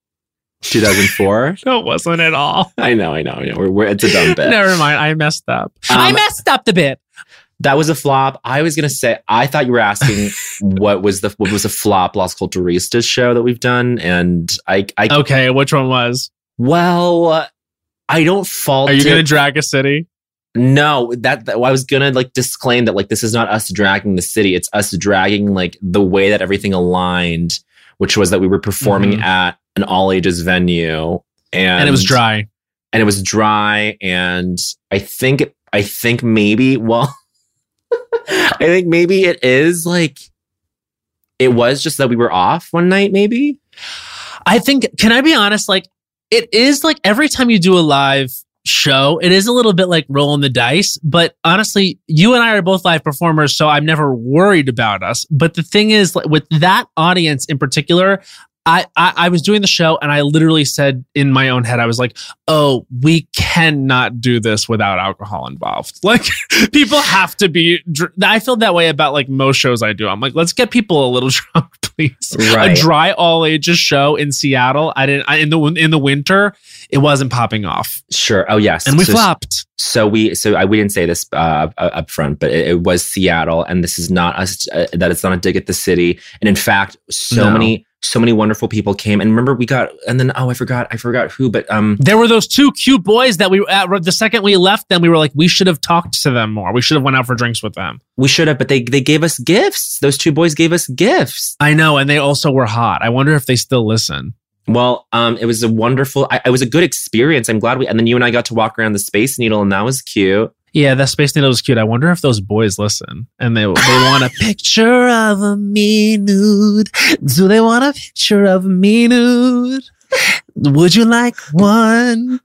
2004. No, it wasn't at all. I know, I know, I know. We're, we're, it's a dumb bit. Never mind. I messed up. Um, I messed up the bit. That was a flop. I was gonna say I thought you were asking what was the what was a flop Las Culturistas show that we've done, and I I Okay, which one was? well I don't fault. Are you it. going to drag a city? No, that, that I was gonna like disclaim that like this is not us dragging the city. It's us dragging like the way that everything aligned, which was that we were performing Mhm. at an all ages venue, and and it was dry. and it was dry and i think i think maybe well i think maybe it is like it was just that we were off one night maybe I think, can I be honest? Like, it is like every time you do a live show. It is a little bit like rolling the dice, but honestly, you and I are both live performers, so I'm never worried about us. But the thing is, like, with that audience in particular, I, I I was doing the show and I literally said in my own head, I was like, "Oh, we cannot do this without alcohol involved. Like, people have to be." dr- I feel that way about like most shows I do. I'm like, let's get people a little drunk, please. A dry all ages show in Seattle. I didn't I, in the in the winter. It wasn't popping off, Sure. Oh yes. and we So- flopped. So we so I, we didn't say this uh, up front, but it, it was Seattle, and this is not us. Uh, that it's not a dig at the city. And in fact, so No. many so many wonderful people came. And remember, we got and then oh, I forgot I forgot who, but um, There were those two cute boys that we at, the second we left them, we were like, we should have talked to them more. We should have went out for drinks with them. we should have, but they they gave us gifts. Those two boys gave us gifts. I know, and they also were hot. I wonder if they still listen. Well, um, it was a wonderful. I, it was a good experience. I'm glad we. And then you and I got to walk around the Space Needle, and that was cute. Yeah, that Space Needle was cute. I wonder if those boys listen and they they want a picture of a me nude. Do they want a picture of me nude? Would you like one?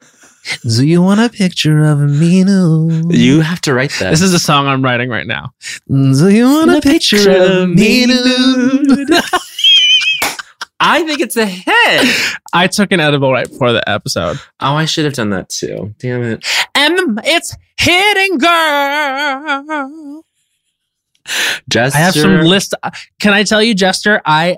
Do you want a picture of me nude? You have to write that. This is a song I'm writing right now. Do you want a picture of me nude? I think it's a hit. I took an edible right before the episode. Oh, I should have done that too. Damn it. And it's hitting girl. Jester. I have some list. Uh, can I tell you, Jester? I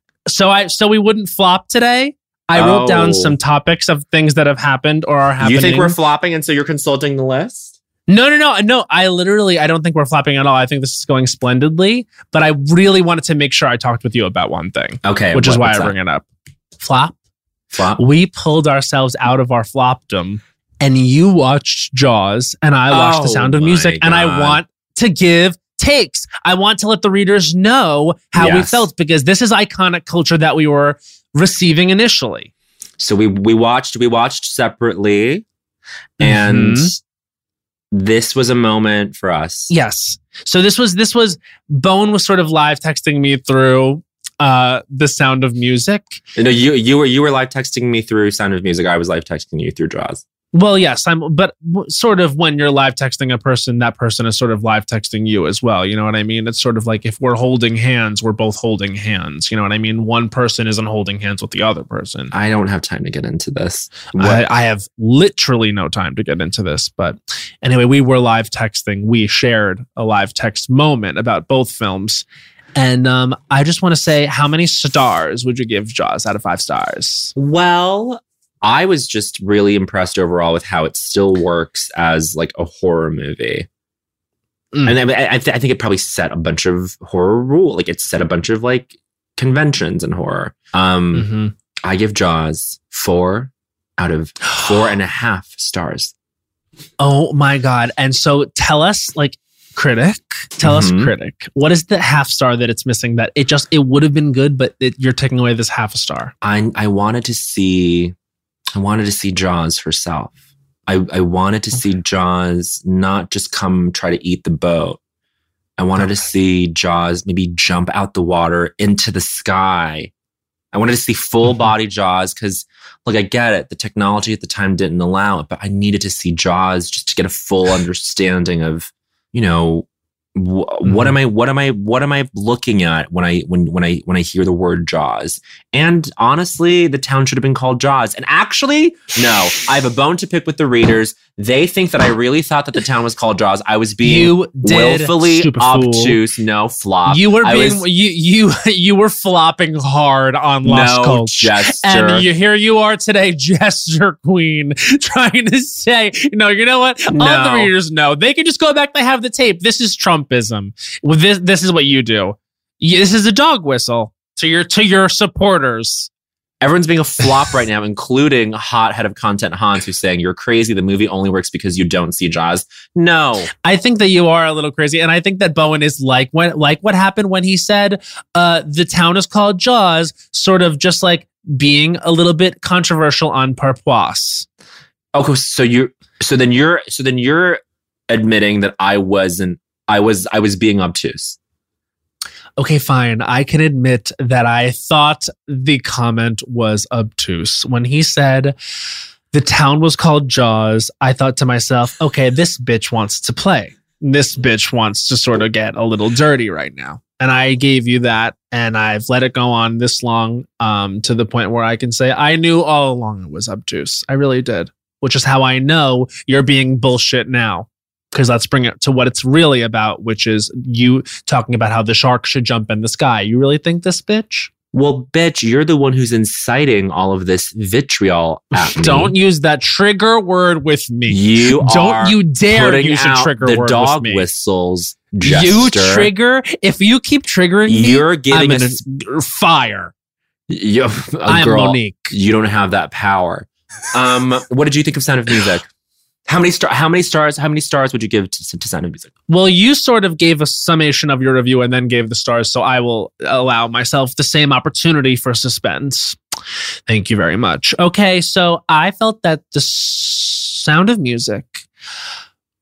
so I so we wouldn't flop today. I wrote Oh. down some topics of things that have happened or are happening. You think we're flopping, and so you're consulting the list? No, no, no, no. I literally, I don't think we're flopping at all. I think this is going splendidly. But I really wanted to make sure I talked with you about one thing, Okay, which is why I that? bring it up. Flop. Flop. We pulled ourselves out of our flopdom, and you watched Jaws, and I watched The Oh Sound of my Music, and I want to give takes. I want to let the readers know how we felt because this is iconic culture that we were receiving initially. So we we watched we watched separately, and Mhm. This was a moment for us. Yes. So this was this was Bowen was sort of live texting me through uh the sound of music. No, you you were you were live texting me through Sound of Music. I was live texting you through Jaws. Well, yes, I'm but sort of when you're live texting a person, that person is sort of live texting you as well. You know what I mean? It's sort of like if we're holding hands, we're both holding hands. You know what I mean? One person isn't holding hands with the other person. I don't have time to get into this. I, I have literally no time to get into this, but anyway, we were live texting. We shared a live text moment about both films. And um, I just want to say, how many stars would you give Jaws out of five stars? Well, I was just really impressed overall with how it still works as like a horror movie. Mm. And I, I, th- I think it probably set a bunch of horror rule. Like it set a bunch of like conventions in horror. Um, Mhm. I give Jaws four out of four and a half stars. Oh my God. And so tell us, like, critic, tell Mhm. us, critic, what is the half star that it's missing that it just, it would have been good, but it, you're taking away this half a star? I I wanted to see I wanted to see Jaws herself. I, I wanted to see Jaws not just come try to eat the boat. I wanted to see Jaws maybe jump out the water into the sky. I wanted to see full Mhm. body Jaws because, look, I get it. The technology at the time didn't allow it, but I needed to see Jaws just to get a full understanding of, you know, wh- what mm-hmm. am I, what am I, what am I looking at when I, when, when I, when I hear the word Jaws? And honestly, the town should have been called Jaws. And actually, no, I have a bone to pick with the readers. They think that I really thought that the town was called Jaws. I was being You did, willfully stupid fool. obtuse. No flop. You were I being was- you you you were flopping hard on Lost no gesture. And you, here you are today, Jester Queen, trying to say, no, you know what? All the readers know. They can just go back. They have the tape. This is Trumpism. Well, this this is what you do. You- this is a dog whistle to your to your supporters. Everyone's being a flop right now, including hot head of content Hans, who's saying you're crazy. The movie only works because you don't see Jaws. No, I think that you are a little crazy, and I think that Bowen is like when like what happened when he said uh, the town is called Jaws, sort of just like being a little bit controversial on purpose. okay. So you, so then you're, so then you're admitting that I wasn't. I was. I was being obtuse. Okay, fine. I can admit that I thought the comment was obtuse when he said, The town was called Jaws. I thought to myself, okay, this bitch wants to play. This bitch wants to sort of get a little dirty right now. And I gave you that, and I've let it go on this long um, to the point where I can say I knew all along it was obtuse. I really did, which is how I know you're being bullshit now. Because let's bring it to what it's really about, which is you talking about how the shark should jump in the sky. You really think this bitch? Well, bitch, you're the one who's inciting all of this vitriol. Don't use that trigger word with me. You Don't you dare use a trigger the word dog with me. The dog whistles. You trigger. If you keep triggering me, You're I'm giving gonna fire. you, a I'm girl, Monique. You don't have that power. Um, what did you think of Sound of Music? How many star? How many stars? How many stars would you give to, to Sound of Music? Well, you sort of gave a summation of your review and then gave the stars, so I will allow myself the same opportunity for suspense. Thank you very much. Okay, so I felt that the sound of music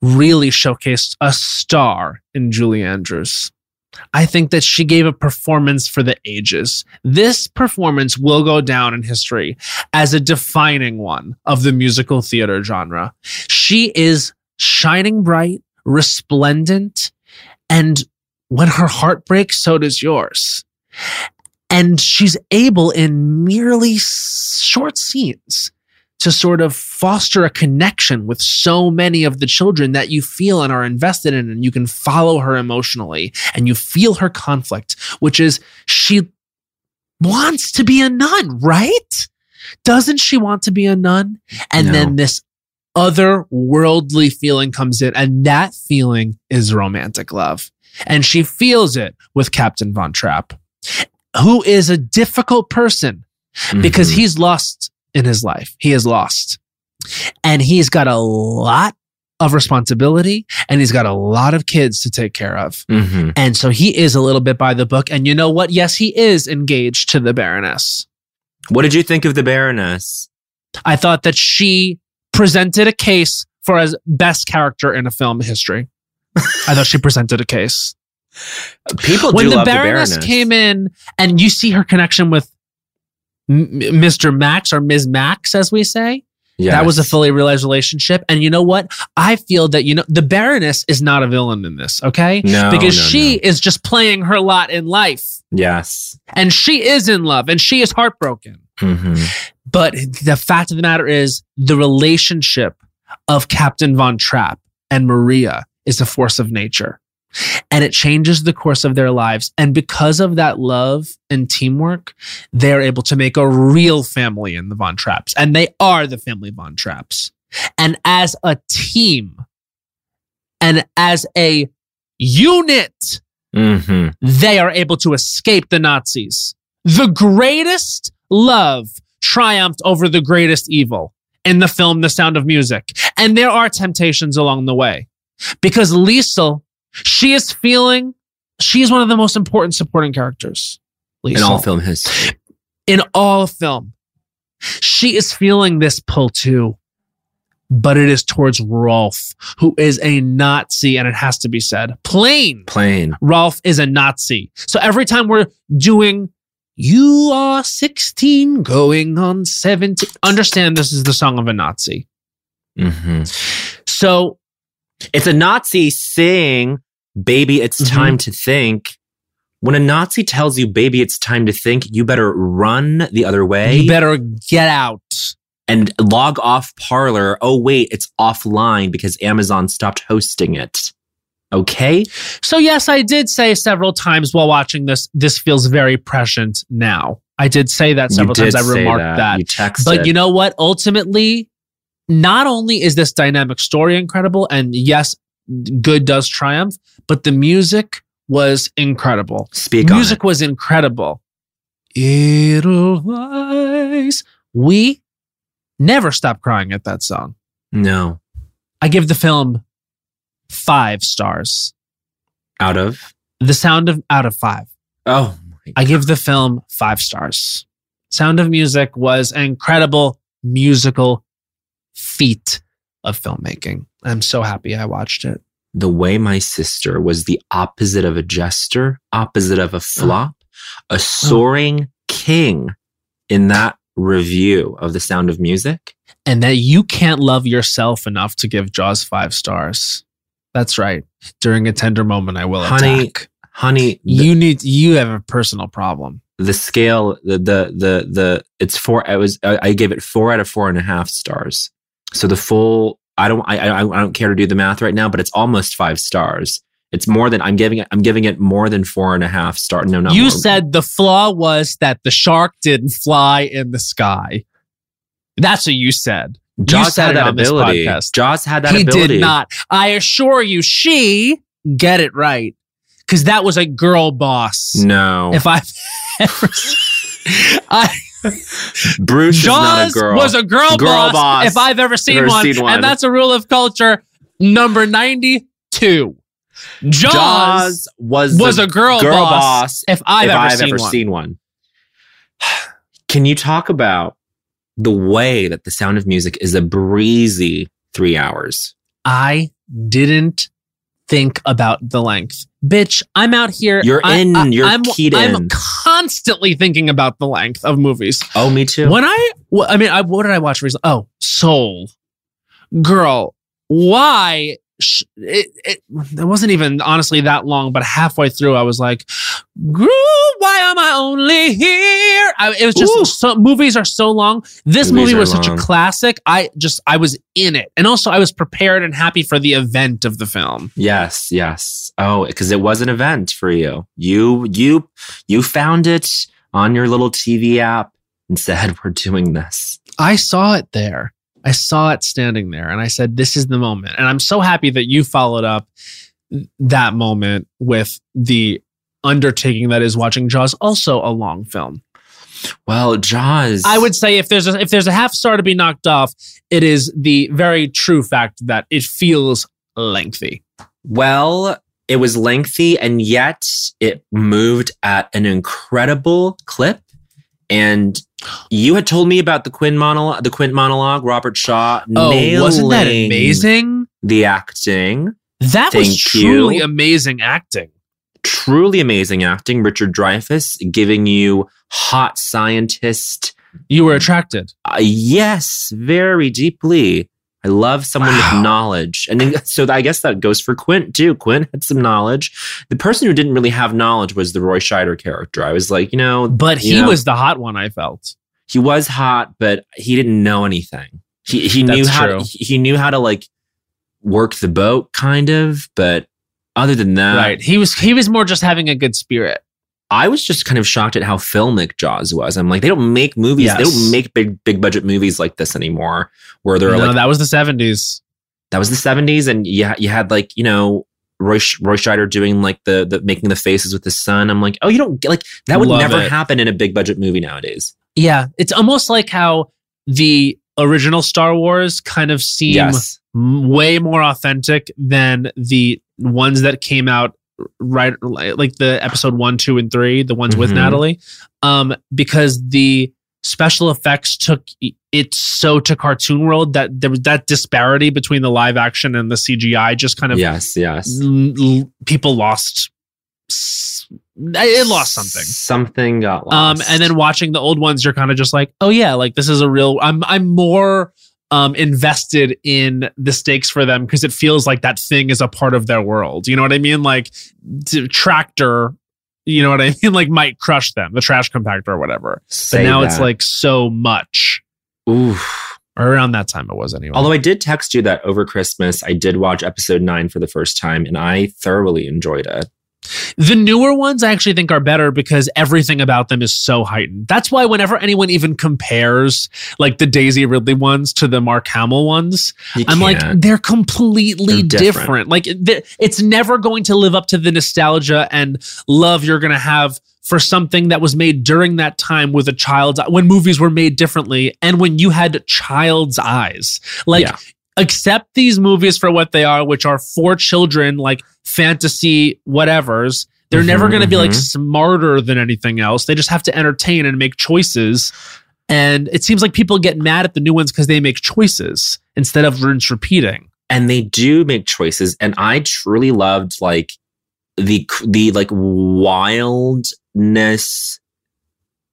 really showcased a star in Julie Andrews. I think that she gave a performance for the ages. This performance will go down in history as a defining one of the musical theater genre. She is shining bright, resplendent, and when her heart breaks, so does yours. And she's able in merely short scenes to sort of foster a connection with so many of the children that you feel and are invested in, and you can follow her emotionally and you feel her conflict, which is she wants to be a nun, right? Doesn't she want to be a nun? And No. then this other worldly feeling comes in, and that feeling is romantic love. And she feels it with Captain Von Trapp, who is a difficult person because Mhm. he's lost in his life. He is lost. And he's got a lot of responsibility and he's got a lot of kids to take care of. Mhm. And so he is a little bit by the book. And you know what? Yes, he is engaged to the Baroness. What did you think of the Baroness? I thought that she presented a case for as best character in a film history. I thought she presented a case. People when the Baroness, the Baroness. came in and you see her connection with M- Mr. Max or Ms. Max, as we say, that was a fully realized relationship. And you know what? I feel that, you know, the Baroness is not a villain in this, okay? No, because no, she no. is just playing her lot in life Yes. and she is in love and she is heartbroken. Mhm. But the fact of the matter is, the relationship of Captain Von Trapp and Maria is a force of nature. And it changes the course of their lives. And because of that love and teamwork, they're able to make a real family in the Von Trapps. And they are the family Von Trapps. And as a team and as a unit, Mhm. they are able to escape the Nazis. The greatest love triumphed over the greatest evil in the film The Sound of Music. And there are temptations along the way because Liesl, she is feeling, she is one of the most important supporting characters. In all film history. In all film. She is feeling this pull too, but it is towards Rolf, who is a Nazi, and it has to be said. Plain. Plain. Rolf is a Nazi. So every time we're doing you are 16 going on 17 understand this is the song of a Nazi. hmm So It's a Nazi saying, baby, it's Mhm. time to think. When a Nazi tells you, baby, it's time to think, you better run the other way you better get out. and log off Parler. Oh, wait, it's offline because Amazon stopped hosting it. Okay? So yes, I did say several times while watching this this feels very prescient now. I did say that several times. I remarked that. You texted. But you know what? Ultimately, not only is this dynamic story incredible, and yes, good does triumph, but the music was incredible. Speak music was incredible. Edelweiss. We never stop crying at that song. No. I give the film five stars. Out of? The sound of out of five. Oh, I give the film five stars. Sound of Music was an incredible musical feat of filmmaking. I'm so happy I watched it. the way my sister was the opposite of a jester, opposite of a uh-huh. flop, a soaring king in that review of The Sound of Music. and that you can't love yourself enough to give Jaws five stars. That's right. During a tender moment, I will Honey, attack. Honey, the, You need. You have a personal problem. the scale, the, the, the, the, it's four, I was, I I gave it four out of four and a half stars. So the full, I don't, I, I, I don't care to do the math right now, but it's almost five stars. It's more than I'm giving it. I'm giving it more than four and a half star. No, no. you more. said the flaw was that the shark didn't fly in the sky. That's what you said. you Jaws said had that ability. Jaws had that he ability. He did not. I assure you, she get it right because that was a girl boss. No, If I've ever, I Bruce is not a Jaws girl. was a girl, Girl boss, boss. If I've ever seen, Ever one. seen one. and that's a rule of culture number ninety-two. Jaws, Jaws was was a girl, girl boss, boss. If I've if ever, I've seen, ever one. seen one. Can you talk about the way that the sound of music is a breezy three hours? I didn't think about the length. Bitch, I'm out here. You're I- in, I, you're I'm, keyed I'm in. constantly thinking about the length of movies. Oh, me too. When I, I mean, I, what did I watch recently? Oh, Soul. Girl, why? It, it, it wasn't even honestly that long, but halfway through, I was like, why am I only here? I, it was just Ooh. so movies are so long. This Movies movie was such a classic. I just, I was in it. And also, I was prepared and happy for the event of the film. Yes, yes. Oh, because it was an event for you. You, you, you found it on your little TV app and said, "We're doing this." I saw it there. I saw it standing there and I said, This is the moment. And I'm so happy that you followed up that moment with the undertaking that is watching Jaws, also a long film. Well, Jaws. I would say if there's a, if there's a half star to be knocked off, it is the very true fact that it feels lengthy. Well, it was lengthy and yet it moved at an incredible clip. And you had told me about the Quinn monologue, the Quint monologue, Robert Shaw. Oh, wasn't that amazing? The acting, That was truly you. amazing acting. truly amazing acting. Richard Dreyfuss giving you hot scientist. You were attracted. Uh, yes, very deeply. I love someone Wow. with knowledge. And then, so I guess that goes for Quint too. Quint had some knowledge. The person who didn't really have knowledge was the Roy Scheider character. I was like, you know, But you he know, was the hot one, I felt. he was hot, but he didn't know anything. He he knew how true. to, he knew how to like work the boat kind of, but other than that, right. He was he was more just having a good spirit. I was just kind of shocked at how filmic Jaws was. I'm like, they don't make movies, they don't make big big budget movies like this anymore, where they're no, like that was the 70s. that was the 70s and you, you had like you know roy, roy scheider doing like the, the making the faces with the sun i'm like oh you don't get like that would Love never it. happen in a big budget movie nowadays Yeah, it's almost like how the original Star Wars kind of seem yes way more authentic than the ones that came out right like the episode 1, 2 and 3, the ones with Mhm. Natalie. Um because the special effects took it so to cartoon world that there was that disparity between the live action and the CGI just kind of yes yes l- l- people lost it lost something. something got lost Um, and then watching the old ones, you're kind of just like, oh yeah, like this is a real. I'm I'm more um invested in the stakes for them because it feels like that thing is a part of their world. You know what I mean? Like t- tractor, you know what I mean? Like might crush them, the trash compactor or whatever. But Say now it's like so much. Oof. Or around that time it was anyway. although i did text you that over christmas i did watch episode 9 for the first time and i thoroughly enjoyed it The newer ones I actually think are better because everything about them is so heightened. That's why whenever anyone even compares like the Daisy Ridley ones to the Mark Hamill ones, You I'm like, they're completely They're different. different. Like, it's never going to live up to the nostalgia and love you're going to have for something that was made during that time with a child's when movies were made differently and when you had child's eyes. Like, Yeah. Accept these movies for what they are, which are for children, like fantasy whatevers. They're never Mhm, going to be like mhm. smarter than anything else. They just have to entertain and make choices. And it seems like people get mad at the new ones because they make choices instead of rinse repeating. and they do make choices and i truly loved like the the like wildness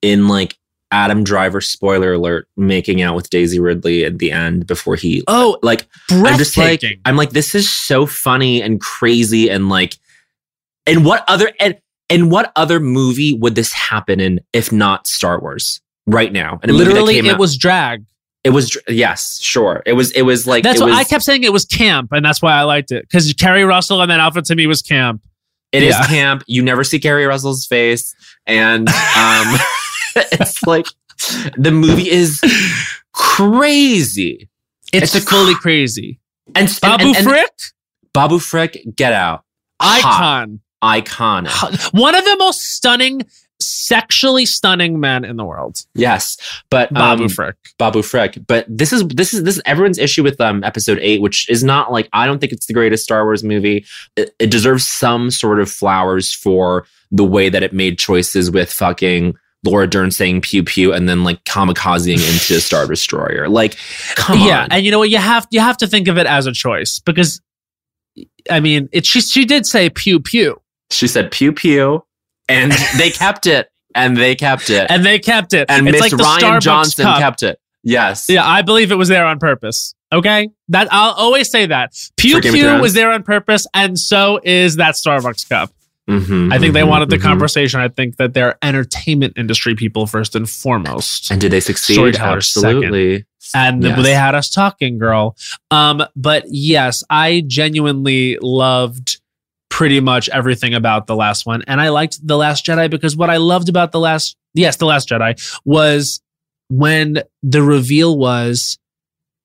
in like Adam Driver, spoiler alert, making out with Daisy Ridley at the end before he Oh, like I'm just like. I'm like this is so funny and crazy and like and what other and and what other movie would this happen in if not Star Wars right now? And a movie that Literally, it out- was drag. it was yes sure it was it was like That's it what was, I kept saying. It was camp, and that's why I liked it because Keri Russell and that outfit to me was camp. It is Yeah. camp. You never see Keri Russell's face, and um, it's like the movie is crazy. It's, It's fully cr- crazy. And Babu and- and Frick, Babu Frick, get out, Hot. icon, iconic. one of the most stunning, sexually stunning men in the world. Yes, but Babu um, Frick. Babu Frick. But this is this is this is everyone's issue with um episode eight, which is not like I don't think it's the greatest Star Wars movie. It, it deserves some sort of flowers for the way that it made choices with fucking Laura Dern saying pew pew and then like kamikazing into a Star Destroyer. Like, come yeah, on. and you know what? You have you have to think of it as a choice because, I mean, it. She she did say pew pew, she said pew pew, and they kept it, and they kept it, and they kept it. and it's Miss like the Rian Starbucks Johnson cup. kept it. Yes. Yeah, I believe it was there on purpose. Okay, that I'll always say that pew For Game of pew was there on purpose, and so is that Starbucks cup. Mhm, I think they mhm, wanted the mhm. conversation. I think that they're entertainment industry people first and foremost, And did they succeed? Storytellers second. Absolutely. and Yes. they had us talking, girl. Um, but yes, I genuinely loved pretty much everything about the last one, and I liked the Last Jedi because what I loved about the last, yes, the Last Jedi was when the reveal was.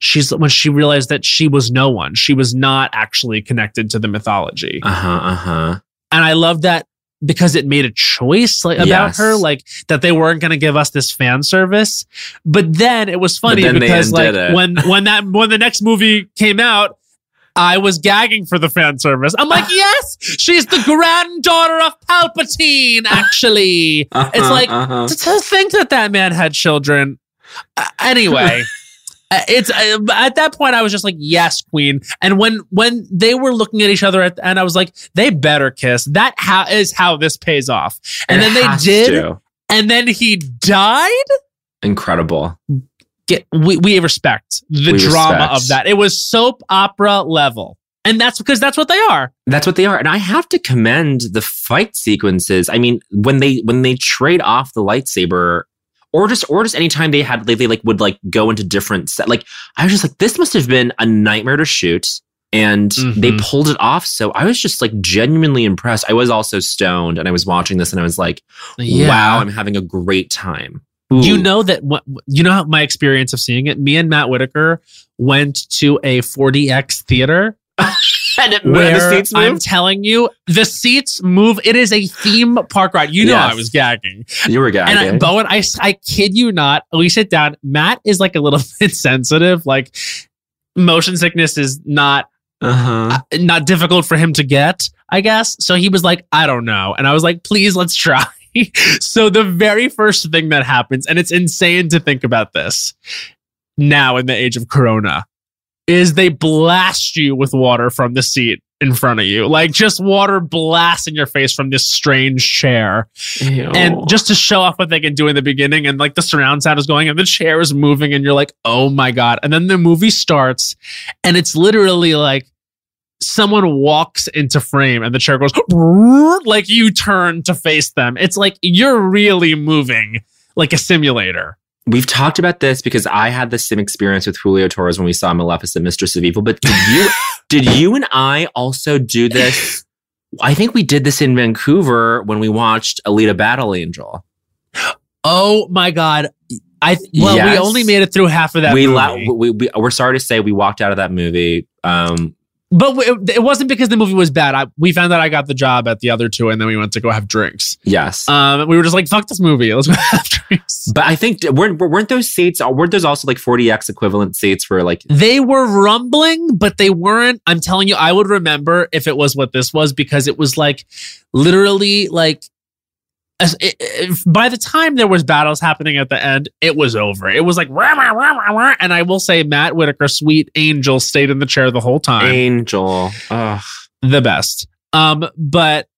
She's when she realized that she was no one. She was not actually connected to the mythology. Uh huh. Uh huh. And I love that because it made a choice like about Yes. her, like that they weren't going to give us this fan service. But then it was funny because like it. when when that when the next movie came out. I was gagging for the fan service. I'm like, yes, she's the granddaughter of Palpatine. Actually, It's like- uh-huh. to, to think that that man had children. Uh, anyway, it's uh, at that point I was just like, yes, queen. And when when they were looking at each other at the end, I was like, they better kiss. That how is how this pays off. And It then they did, to. and then he died. Incredible. Get we we respect the We drama respect. of that. It was soap opera level, and that's because that's what they are. That's what they are. And I have to commend the fight sequences. I mean, when they when they trade off the lightsaber or just or just anytime they had they, they like would like go into different set like I was just like this must have been a nightmare to shoot and they Mhm. pulled it off so I was just like genuinely impressed. I was also stoned and I was watching this and I was like wow, I'm having a great time. You know that what you know how my experience of seeing it. Me and Matt Whitaker went to a 4DX theater and it, where the seats I'm telling you, the seats move. It is a theme park ride. You know, Yes. I was gagging, you were gagging. and I, Bowen, I I kid you not. We sit down. Matt is like a little bit sensitive. Like motion sickness is not uh-huh. not difficult for him to get, I guess. So he was like, I don't know. And I was like, please, let's try. so the very first thing that happens, and it's insane to think about this now in the age of Corona, is they blast you with water from the seat in front of you. Like just water blasts in your face from this strange chair. And just to show off what they can do in the beginning, and like the surround sound is going and the chair is moving, and you're like, oh my God. And then the movie starts, and it's literally like someone walks into frame and the chair goes like you turn to face them. It's like you're really moving like a simulator. We've talked about this because I had the same experience with Julio Torres when we saw Maleficent, Mistress of Evil. But did you, did you and I also do this? I think we did this in Vancouver when we watched Alita Battle Angel. Oh my God. I well, we only made it through half of that we, movie. la- we, we we're sorry to say we walked out of that movie. Um, but it, it wasn't because the movie was bad. I, we found out I got the job at the other two, and then we went to go have drinks. yes, Um, we were just like, "Fuck this movie, let's go have drinks." but I think weren't weren't those seats? Weren't those also like 4DX equivalent seats for like? They were rumbling, but they weren't. I'm telling you, I would remember if it was what this was because it was like literally like. As- it- it- by the time there was battles happening at the end, it was over. It was like rah, rah, rah, rah. and I will say Matt Whitaker, sweet angel, stayed in the chair the whole time. Angel, Ugh. the best. Um, but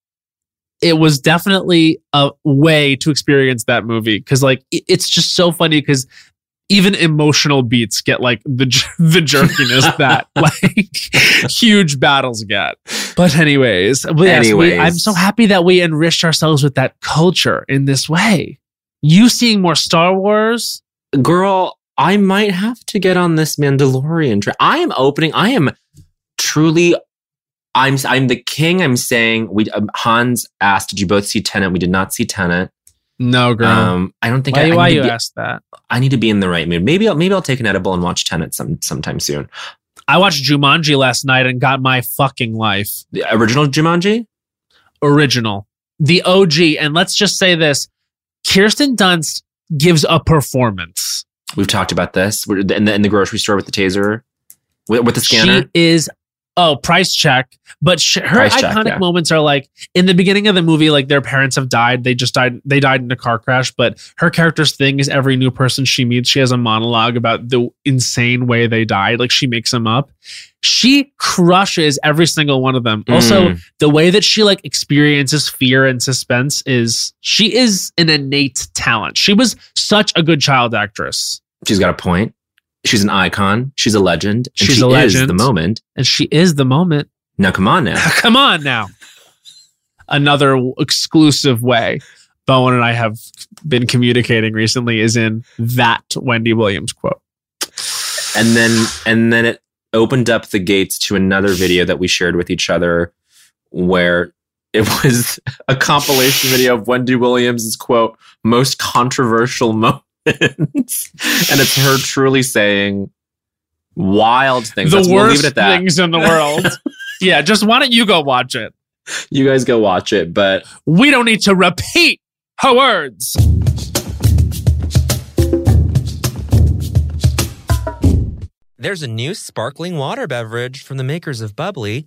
it was definitely a way to experience that movie because like it's just so funny because even emotional beats get like the the jerkiness that like huge battles get. But anyways, but yes, we- Anyways. I'm so happy that we enriched ourselves with that culture in this way. You seeing more Star Wars? Girl, I might have to get on this Mandalorian train. I am opening. I am truly. I'm I'm the king. I'm saying we. Um, Hans asked, "Did you both see Tenet?" We did not see Tenet. No, girl. Um, I don't think why I, I why you be, asked that? I need to be in the right mood. Maybe I'll maybe I'll take an edible and watch Tenet some sometime soon. I watched Jumanji last night and got my fucking life. The original Jumanji. Original. The OG. And let's just say this Kirsten Dunst gives a performance. We've talked about this in the in the grocery store with the taser, with, with the scanner. She is oh price check, but sh- her Price check, iconic yeah. moments are like in the beginning of the movie, like their parents have died. They just died. They died in a car crash. But her character's thing is every new person she meets, she has a monologue about the insane way they died. Like she makes them up. She crushes every single one of them. Also, Mm. the way that she like experiences fear and suspense is she is an innate talent. She was such a good child actress. she's got a point. She's an icon. She's a legend. And She's she a is the moment. And she is the moment. Now, come on now. Come on now. Another exclusive way Bowen and I have been communicating recently is in that Wendy Williams quote. and then and then it opened up the gates to another video that we shared with each other where it was a compilation video of Wendy Williams' quote most controversial moments and it's her truly saying wild things the That's- we'll leave worst it at that things in the world. yeah, just why don't you go watch it? you guys go watch it but We don't need to repeat her words. There's a new sparkling water beverage from the makers of Bubbly,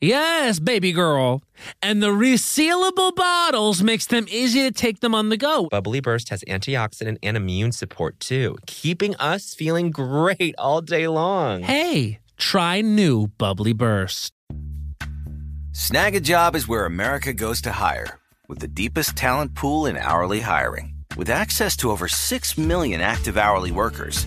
Yes, baby girl. And the resealable bottles makes them easy to take them on the go. Bubbly Burst has antioxidant and immune support too, keeping us feeling great all day long. Hey, try new Bubbly Burst. Snagajob is where America goes to hire, with the deepest talent pool in hourly hiring. With access to over 6 million active hourly workers,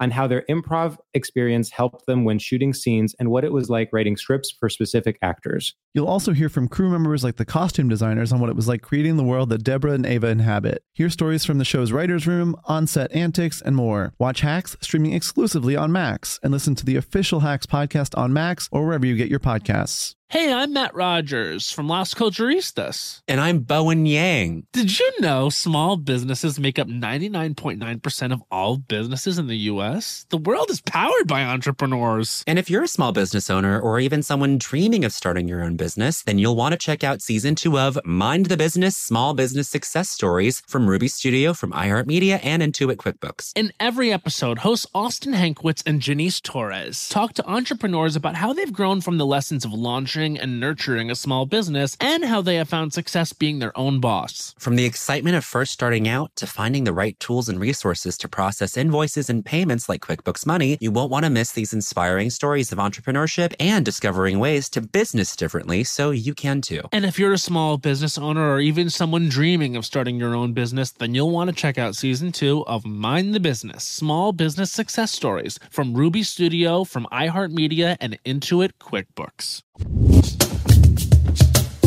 on how their improv experience helped them when shooting scenes and what it was like writing scripts for specific actors. You'll also hear from crew members like the costume designers on what it was like creating the world that Deborah and Ava inhabit. Hear stories from the show's writer's room, on set antics, and more. Watch Hacks streaming exclusively on Max and listen to the official Hacks podcast on Max or wherever you get your podcasts. Hey, I'm Matt Rogers from Las Culturistas. And I'm Bowen Yang. Did you know small businesses make up 99.9% of all businesses in the US? The world is powered by entrepreneurs. And if you're a small business owner or even someone dreaming of starting your own business, then you'll want to check out season two of Mind the Business Small Business Success Stories from Ruby Studio, from iHeartMedia, and Intuit QuickBooks. In every episode, hosts Austin Hankwitz and Janice Torres talk to entrepreneurs about how they've grown from the lessons of launching and nurturing a small business and how they have found success being their own boss. From the excitement of first starting out to finding the right tools and resources to process invoices and payments like QuickBooks Money, you won't want to miss these inspiring stories of entrepreneurship and discovering ways to business differently so you can too. And if you're a small business owner or even someone dreaming of starting your own business, then you'll want to check out season two of Mind the Business Small Business Success Stories from Ruby Studio, from iHeartMedia, and Intuit QuickBooks.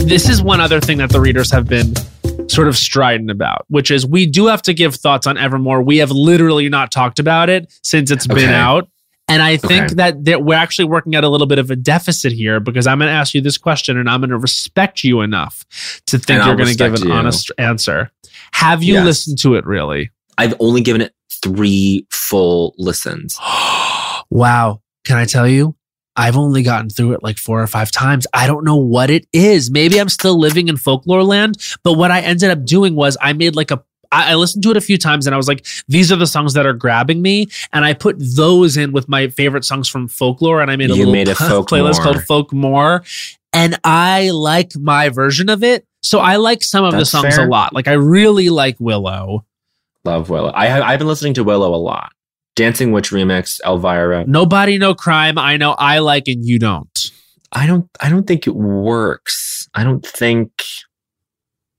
This is one other thing that the readers have been sort of strident about, which is we do have to give thoughts on Evermore. We have literally not talked about it since it's been out. And I think Okay. that, that we're actually working at a little bit of a deficit here because I'm going to ask you this question and I'm going to respect you enough to think And you're going to give an you. honest answer. Have you Yes. listened to it really? I've only given it three full listens. wow. Can I tell you? I've only gotten through it like four or five times. I don't know what it is. Maybe I'm still living in folklore land, but what I ended up doing was I made like a I, listened to it a few times and I was like, these are the songs that are grabbing me. And I put those in with my favorite songs from folklore. And I made a You little made a folk playlist called Folk More. And I like my version of it. So I like some of That's the songs fair. a lot. Like I really like Willow. Love Willow. I have, I've been listening to Willow a lot. Dancing Witch remix, Elvira. Nobody, no crime. I know I like and you don't. I don't I don't think it works. I don't think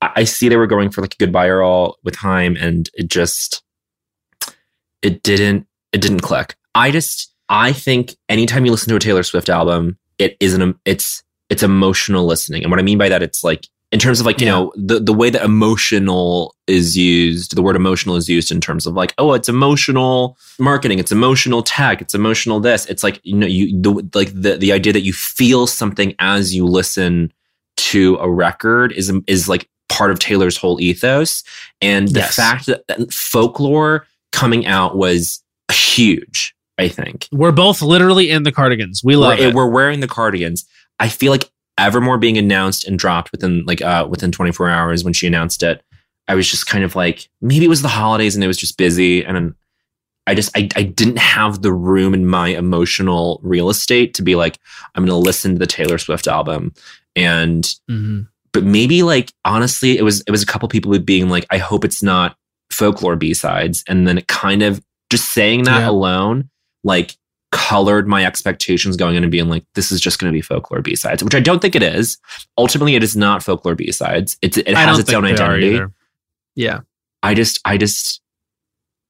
I, I see they were going for like a goodbye or all with Haim and it just it didn't it didn't click. I just I think anytime you listen to a Taylor Swift album, it isn't it's it's emotional listening. And what I mean by that it's like in terms of like, you Yeah. know, the the way that emotional is used, the word emotional is used in terms of like, oh, it's emotional marketing, it's emotional tech, it's emotional this. It's like, you know, you the like the the idea that you feel something as you listen to a record is is like part of Taylor's whole ethos. And the Yes. fact that, that folklore coming out was huge, I think. We're both literally in the cardigans. We love we're, it. we're wearing the cardigans. I feel like Evermore being announced and dropped within like uh within 24 hours when she announced it, I was just kind of like maybe it was the holidays and it was just busy and I just I, I didn't have the room in my emotional real estate to be like I'm going to listen to the Taylor Swift album and Mhm. but maybe like honestly it was it was a couple people being like I hope it's not folklore B-sides and then it kind of just saying that Yeah. alone like colored my expectations going in and being like this is just going to be folklore B-sides which I don't think it is ultimately it is not folklore B-sides it's it has its own identity. Yeah. I just I just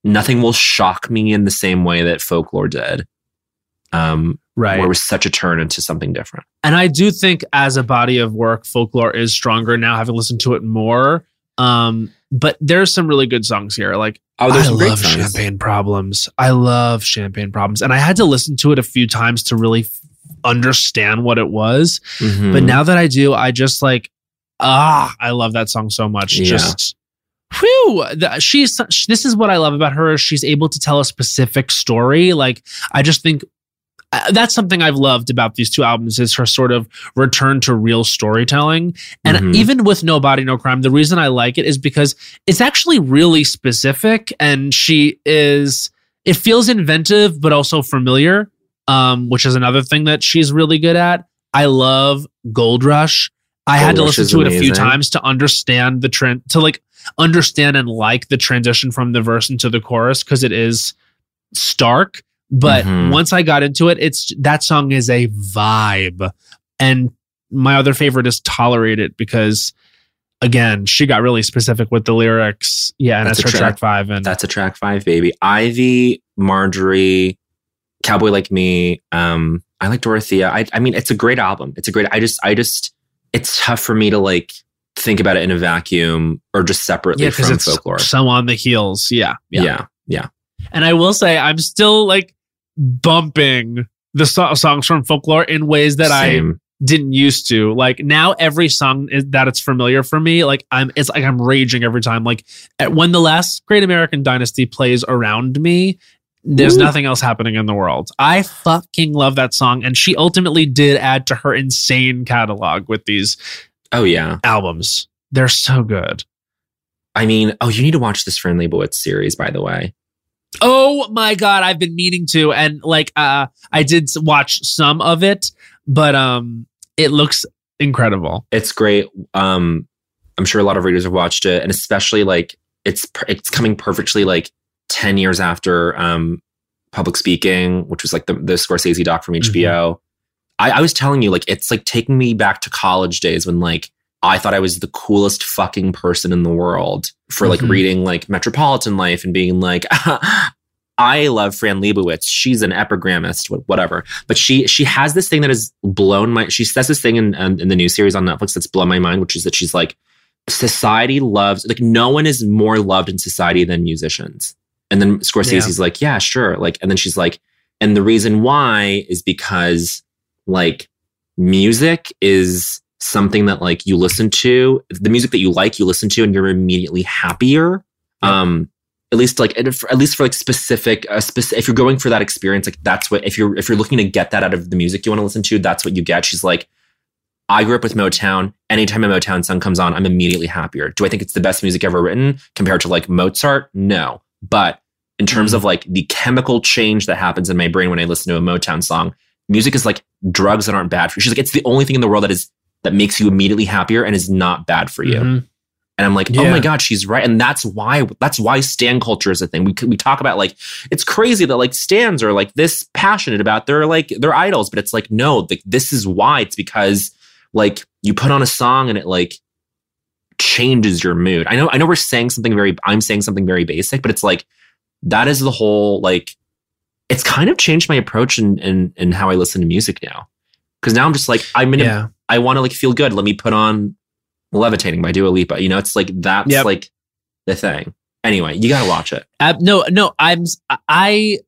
nothing will shock me in the same way that folklore did um Right. where it was such a turn into something different And I do think as a body of work, folklore is stronger now, having listened to it more. Um, but there's some really good songs here. Like oh there's I love. Champagne Problems. I love Champagne Problems. And I had to listen to it a few times to really f- understand what it was. Mhm. But now that I do, I just like, ah, I love that song so much. Yeah. Just whew. The, she's this is what I love about her she's able to tell a specific story. Like I just think that's something I've loved about these two albums is her sort of return to real storytelling. And Mhm. even with No Body No Crime, the reason I like it is because it's actually really specific and she is it feels inventive but also familiar. Um, which is another thing that she's really good at. I love Gold Rush. I had to Rush listen is to it a few times to understand the trend to like understand and like the transition from the verse into the chorus because it is stark. But Mhm. once I got into it, it's that song is a vibe. And my other favorite is Tolerate It because again, she got really specific with the lyrics. Yeah, and That's that's, her track. track five. And That's a track five, baby. Ivy, Marjorie, Cowboy Like Me. Um, I like Dorothea. I, I mean, it's a great album. It's a great. I just, I just, it's tough for me to like think about it in a vacuum or just separately yeah, from it's folklore. so on the heels. Yeah, yeah. yeah, yeah. And I will say, I'm still like bumping the so- songs from folklore in ways that I didn't used to. Like now, every song is, that it's familiar for me, like I'm, it's like I'm raging every time. Like at, when the last Great American Dynasty plays around me, there's Ooh. nothing else happening in the world. I fucking love that song. And she ultimately did add to her insane catalog with these Oh yeah. albums. They're so good. I mean, oh, you need to watch this Fran Lebowitz series, by the way. Oh my god, I've been meaning to, and like uh I did watch some of it, but um it looks incredible. It's great. Um, I'm sure a lot of readers have watched it, and especially like it's it's coming perfectly like ten years after um, Public Speaking, which was like the the Scorsese doc from HBO. I, I was telling you, like it's like taking me back to college days when like I thought I was the coolest fucking person in the world for like Mhm. reading like Metropolitan Life and being like. I love Fran Lebowitz. She's an epigrammist, whatever. But she she has this thing that has blown my. She says this thing in in, in the new series on Netflix that's blown my mind, which is that she's like, society loves like no one is more loved in society than musicians. And then Scorsese's like, yeah, sure. Like, and then she's like, and the reason why is because like music is something that like you listen to, the music that you like, you listen to, and you're immediately happier. Um, at least like at least for like specific, uh, if you're going for that experience like that's what if you're if you're looking to get that out of the music you want to listen to that's what you get. She's like i grew up with motown. Anytime a motown song comes on i'm immediately happier. Do i think it's the best music ever written compared to like mozart? No. But in terms of like the chemical change that happens in my brain when i listen to a motown song music is like drugs that aren't bad for you. She's like it's the only thing in the world that is that makes you immediately happier and is not bad for you Mhm. and I'm like, oh my god, she's right, and that's why that's why stan culture is a thing. We we talk about like it's crazy that like stans are like this passionate about their like their idols, but it's like no, like this is why. It's because like you put on a song and it like changes your mood. I know I know we're saying something very I'm saying something very basic, but it's like that is the whole like it's kind of changed my approach and and and how I listen to music now. Cause now I'm just like I'm in a Yeah. I want to like feel good. Let me put on Levitating by Dua Lipa. You know, it's like that's Yep. like the thing. Anyway, you gotta watch it. Uh, no, no, I'm. I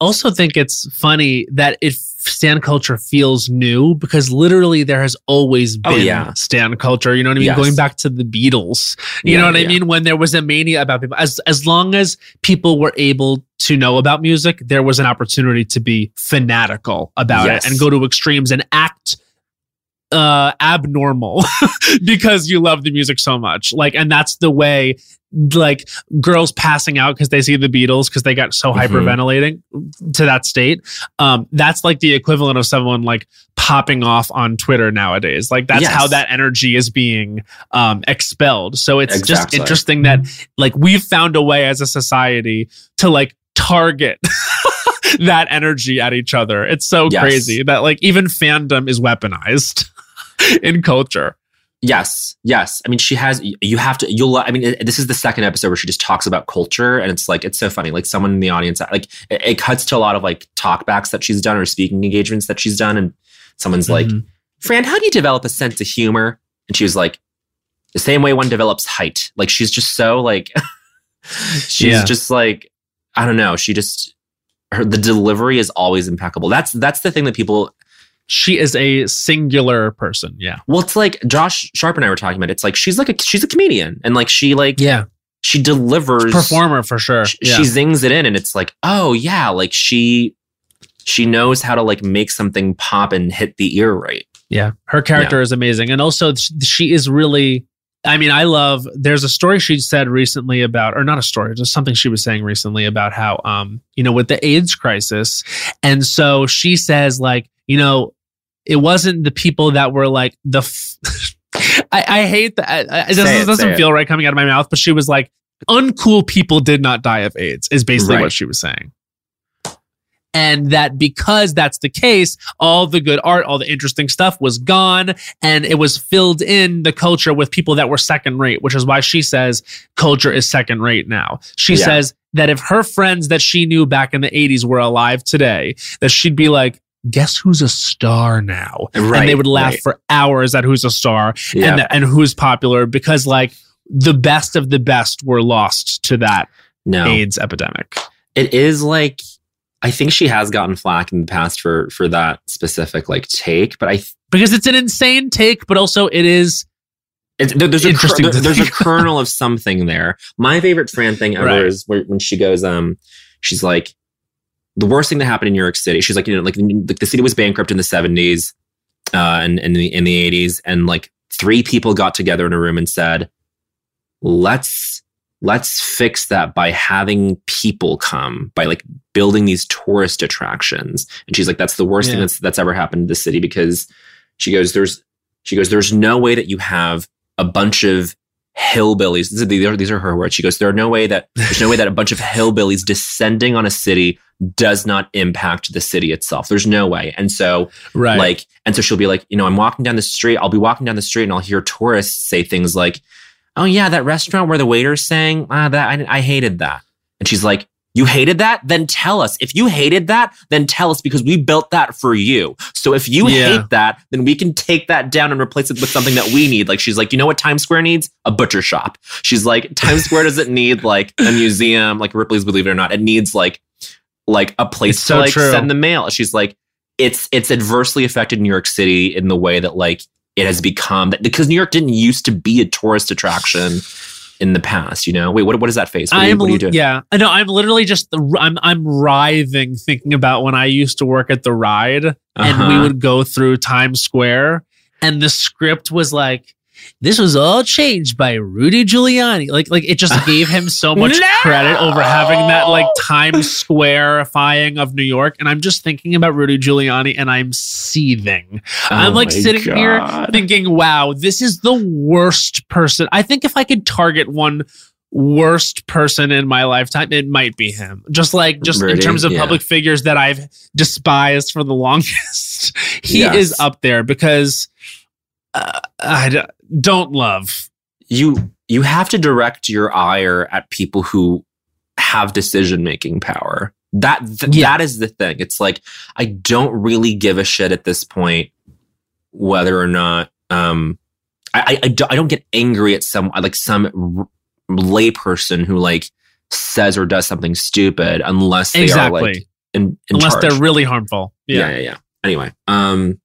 also think it's funny that it stan culture feels new because literally there has always Oh, been yeah. stan culture. You know what I mean? Yes. Going back to the Beatles. You Yeah, know what I mean? When there was a mania about people, as as long as people were able to know about music, there was an opportunity to be fanatical about Yes. it and go to extremes and act uh abnormal because you love the music so much like and that's the way like girls passing out because they see the beatles because they got so Mhm. hyperventilating to that state um that's like the equivalent of someone like popping off on twitter nowadays like that's Yes. how that energy is being um expelled so it's just interesting that like we've found a way as a society to like target that energy at each other it's so Yes. crazy that like even fandom is weaponized in culture Yes, yes. I mean, she has. You have to. You'll. I mean, this is the second episode where she just talks about culture, and it's like it's so funny. Like someone in the audience, like it, it cuts to a lot of like talkbacks that she's done or speaking engagements that she's done, and someone's like, Mhm. "Fran, how do you develop a sense of humor?" And she was like, "The same way one develops height." Like she's just so like, she's Yeah. just like, I don't know. She just her the delivery is always impeccable. That's that's the thing that people she is a singular person yeah Well, it's like Josh Sharp and I were talking about. It's like she's like a she's a comedian, and like she like yeah she delivers performer for sure She, yeah. she zings it in, and it's like, oh yeah, like she she knows how to like make something pop and hit the ear right. Yeah, her character is amazing, and also sh- she is really. I mean, I love. There's a story she said recently about, or not a story, just something she was saying recently about how, um, you know, with the AIDS crisis, and so she says, like, you know, it wasn't the people that were like the. F- I, I hate that. I- It doesn't, it, doesn't say it. feel right coming out of my mouth, but she was like, uncool people did not die of AIDS. Is basically Right. what she was saying. And that because that's the case, all the good art, all the interesting stuff was gone and it was filled in the culture with people that were second rate, which is why she says culture is second rate now. She Yeah. says that if her friends that she knew back in the 80s were alive today, that she'd be like, guess who's a star now? Right, and they would laugh right. for hours at who's a star Yeah, and, and who's popular because like the best of the best were lost to that no, AIDS epidemic. it is like I think she has gotten flack in the past for for that specific like take, but I th- Because it's an insane take, but also it is It's, there, there's a Interesting kernel, to there's a kernel of something there. My favorite Fran thing ever Right. is when she goes, um, she's like, the worst thing that happened in New York City. She's like, you know, like, like the city was bankrupt in the 70s uh, and, in, the, in the 80s. And like three people got together in a room and said, let's let's fix that by having people come by like building these tourist attractions and she's like that's the worst Yeah. thing that's that's ever happened to the city because she goes there's she goes there's no way that you have a bunch of hillbillies these are, these are, her words she goes there are no way that there's no way that a bunch of hillbillies descending on a city does not impact the city itself there's no way and so Right. like, and so she'll be like, you know, I'm walking down the street. I'll be walking down the street and I'll hear tourists say things like, "Oh yeah, that restaurant where the waiter's saying, ah, that I, I hated that." And she's like, "You hated that? Then tell us. If you hated that, then tell us because we built that for you. So if you Yeah. hate that, then we can take that down and replace it with something that we need." Like she's like, "You know what Times Square needs? A butcher shop." She's like, "Times Square doesn't need like a museum, like Ripley's Believe It or Not. It needs like like a place It's to so like true. send the mail." She's like, it's it's adversely affected New York City in the way that like it has become because New York didn't used to be a tourist attraction in the past. You know, wait, what what is that face? What, are you, I'm what are you doing? yeah. I know. I'm literally just I'm I'm writhing thinking about when I used to work at the ride and we Uh-huh. would go through Times Square and the script was like this was all changed by Rudy Giuliani. Like like it just gave him so much No! credit over having that like Times Square-ifying of New York and I'm just thinking about Rudy Giuliani and I'm seething. I'm Oh like my sitting here thinking, wow, this is the worst person. I think if I could target one worst person in my lifetime, it might be him. Just like, just in terms of yeah. public figures that I've despised for the longest, he Yes. is up there because uh, I don't love. you you have to direct your ire at people who have decision making power. That th- Yeah. that is the thing. It's like I don't really give a shit at this point whether or not um I I, I don't get angry at some like some r- layperson who like says or does something stupid unless they Exactly. are like in, in Unless charge. they're really harmful. yeah. Yeah. yeah yeah anyway um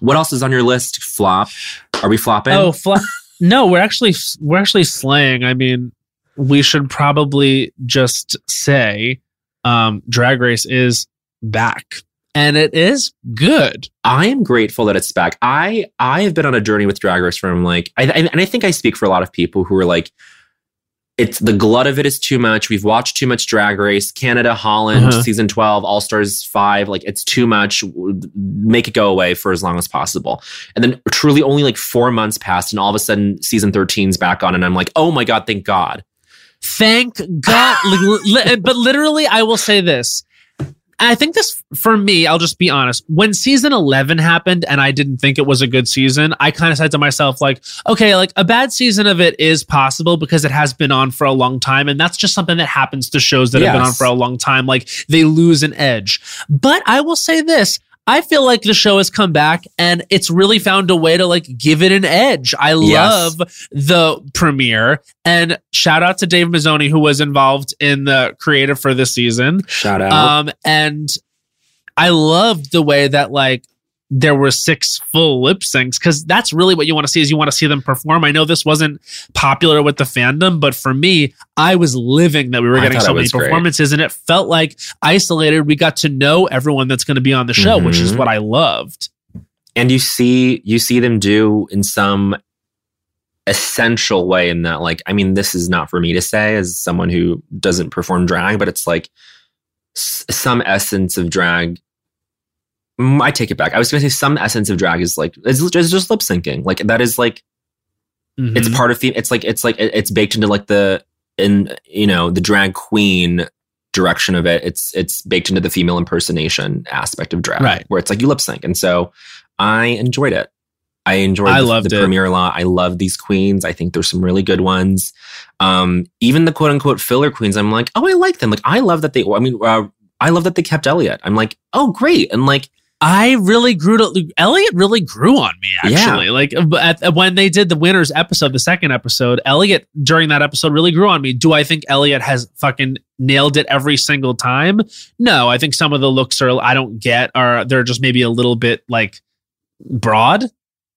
what else is on your list flop are we flopping Oh, fla- no, we're actually we're actually slaying. I mean, we should probably just say um Drag Race is back. And it is good. I am grateful that it's back. I I have been on a journey with Drag Race from like, I, I- and I think I speak for a lot of people who are like, it's the glut of it is too much. We've watched too much Drag Race, Canada, Holland, Uh-huh. season twelve, All Stars five. Like it's too much. Make it go away for as long as possible. And then truly only like four months passed, and all of a sudden season 13's back on, and I'm like, oh my god, thank God. Thank God. But literally, I will say this. I think this, for me, I'll just be honest. When season 11 happened and I didn't think it was a good season, I kind of said to myself, like, okay, like a bad season of it is possible because it has been on for a long time. And that's just something that happens to shows that have been on for a long time. Like they lose an edge. But I will say this. I feel like the show has come back and it's really found a way to like give it an edge. I Yes. love the premiere and shout out to Dave Mazzoni who was involved in the creative for this season. Shout out. Um and I loved the way that like there were six full lip syncs because that's really what you want to see is you want to see them perform. I know this wasn't popular with the fandom, but for me, I was living that we were getting so many was great. performances and it felt like isolated. We got to know everyone that's going to be on the show, which is Mhm. what I loved. and you see you see them do in some essential way in that like i mean this is not for me to say as someone who doesn't perform drag but it's like s- some essence of drag i take it back. I was going to say some essence of drag is like it's just, just lip syncing. Like that is like it's Mhm. part of the it's like it's like it- it's baked into like the in you know the drag queen direction of it. It's it's baked into the female impersonation aspect of drag Right. where it's like you lip sync. And so i enjoyed it. I enjoyed I the, loved the it. premiere a lot. I love these queens. I think there's some really good ones. Um even the quote unquote filler queens i'm like oh i like them. Like i love that they i mean uh, i love that they kept elliott. I'm like oh great. And like I really grew to Elliott really grew on me actually. Like at, at- when they did the winners episode, the second episode, Elliott during that episode really grew on me. Do I think Elliott has fucking nailed it every single time? No, I think some of the looks are I don't get are they're just maybe a little bit like broad.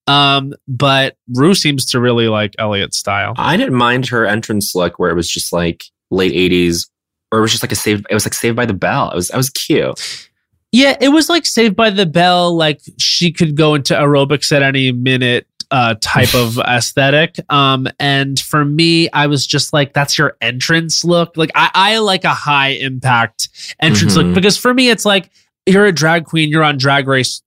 Um, but Rue seems to really like Elliott's style. I didn't mind her entrance look where it was just like late 80s, or it was just like a saved. It was like Saved by the Bell. It was. It was cute. Yeah, it was like Saved by the Bell. Like she could go into aerobics at any minute. Uh, type of aesthetic. Um, and for me, I was just like, that's your entrance look. Like, I, I like a high impact entrance Mhm. look because for me, it's like you're a drag queen, you're on Drag Race,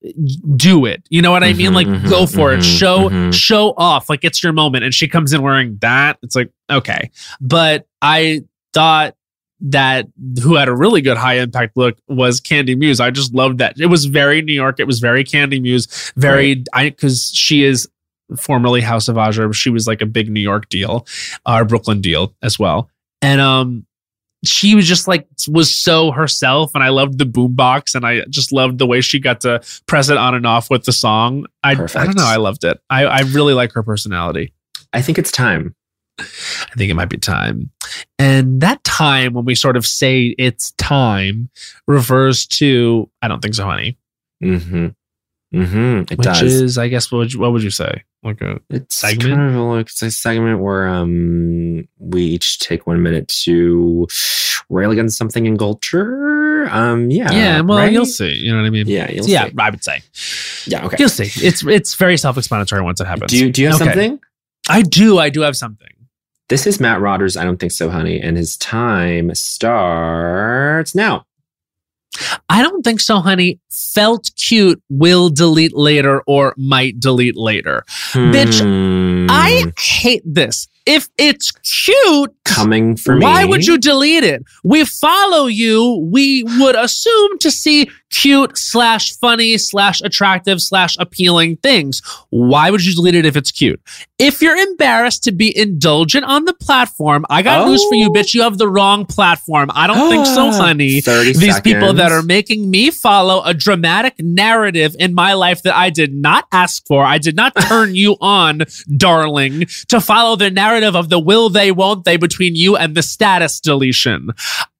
do it. You know what I mean? Mhm, Like, mhm, go for it. mhm, Show mhm. show off. Like it's your moment. And she comes in wearing that. It's like okay, but I thought that who had a really good high impact look was Kandy Muse. I just loved that. It was very New York. It was very Kandy Muse. Very I because she is formerly House of Azure. She was like a big New York deal, or Brooklyn deal as well. And um she was just like was so herself and I loved the boombox and I just loved the way she got to press it on and off with the song. I, I don't know, I loved it. I, I really like her personality. I think it's time. I think it might be time. And that time, when we sort of say it's time, refers to I don't think so, honey. Mm-hmm. Mm-hmm. It which does. is, I guess, what would you, what would you say? Like a It's segment? kind of like it's a segment where um we each take one minute to rail against something in culture. Um yeah. yeah. Well, right? you'll see. You know what I mean? Yeah, you'll yeah. see. I would say Yeah, okay. you'll see. It's it's very self explanatory once it happens. Do you do you have Okay. something? I do. I do have something. This is Matt Rogers' I don't think so, honey, and his time starts now. I don't think so, honey. Felt cute. Will delete later or might delete later. Bitch, Hmm. I hate this. If it's cute, coming for me. Why would you delete it? We follow you. We would assume to see cute slash funny slash attractive slash appealing things. Why would you delete it if it's cute? If you're embarrassed to be indulgent on the platform, I got news for you, Oh. bitch. You have the wrong platform. I don't think so, honey. 30 These people that are making me follow a dramatic narrative in my life that I did not ask for. I did not turn you on, darling, to follow the narrative of the will they, won't they between you and the status deletion.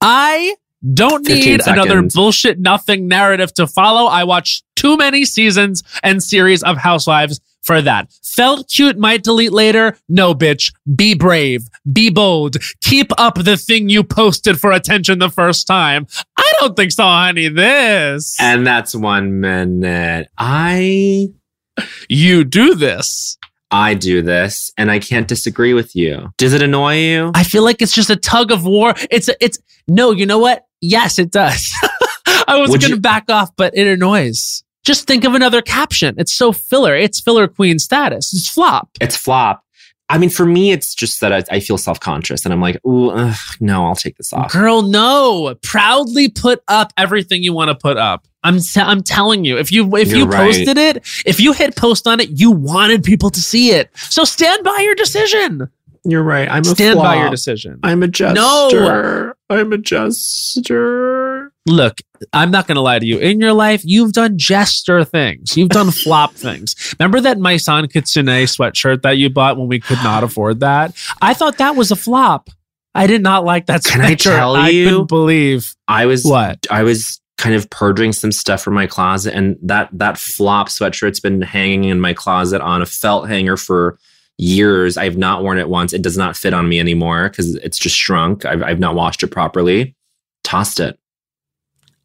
I don't 15 need another bullshit nothing narrative to follow. I watch too many seasons and series of Housewives for that. Felt cute, might delete later. No, bitch. Be brave. Be bold. Keep up the thing you posted for attention the first time. I don't think so, honey. This. And that's one minute. I you do this. I do this and I can't disagree with you. Does it annoy you? I feel like it's just a tug of war. It's a, it's no, you know what? Yes, it does. I was going to back off, but it annoys. Just think of another caption. It's so filler. It's filler queen status. It's flop. it's flop. I mean, for me, it's just that I, I feel self conscious and I'm like, ooh, ugh, no, I'll take this off. Girl, no. Proudly put up everything you want to put up. I'm t- I'm telling you, if you if You're you right. posted it, if you hit post on it, you wanted people to see it. So stand by your decision. You're right. I'm a Stand by your decision. I'm a jester. No. I'm a jester. Look, I'm not going to lie to you. In your life, you've done jester things. You've done flop things. Remember that Maison Kitsune sweatshirt that you bought when we could not afford that? I thought that was a flop. I did not like that Can I tell I you- I couldn't believe I was what. I was kind of purging some stuff from my closet, and that that flop sweatshirt's been hanging in my closet on a felt hanger for years. I've not worn it once. It does not fit on me anymore because it's just shrunk. I've I've not washed it properly. Tossed it.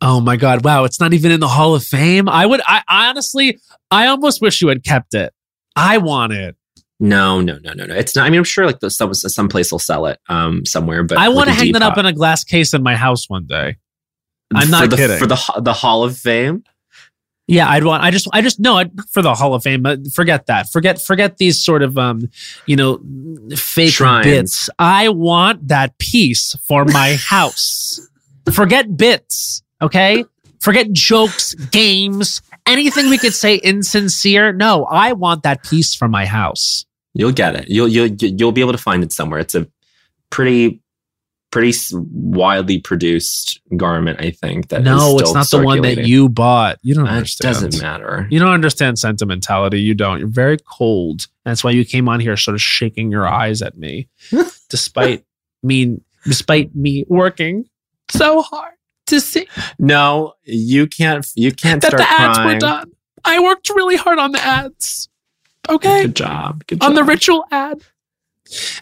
Oh my god! Wow, it's not even in the Hall of Fame. I would. I, I honestly, I almost wish you had kept it. I want it. No, no, no, no, no. It's not. I mean, I'm sure like the, some some place will sell it um somewhere, but I want to like hang that up in a glass case in my house one day. I'm For not the, kidding. for the the Hall of Fame. Yeah, I'd want. I just, I just no I'd, for the Hall of Fame. But forget that. Forget, forget these sort of, um, you know, fake Shrines. bits. I want that piece for my house. forget bits, okay? Forget jokes, games, anything we could say insincere. No, I want that piece for my house. You'll get it. You'll you'll you'll be able to find it somewhere. It's a pretty pretty widely produced garment. I think that no, it's not the one that you bought. You don't That understand. doesn't matter. You don't understand sentimentality. You don't. You're very cold. That's why you came on here sort of shaking your eyes at me, despite me, despite me working so hard to see No, you can't. You can't that start the ads crying. were done. I worked really hard on the ads. Okay, Good job. Good job. on the ritual ad.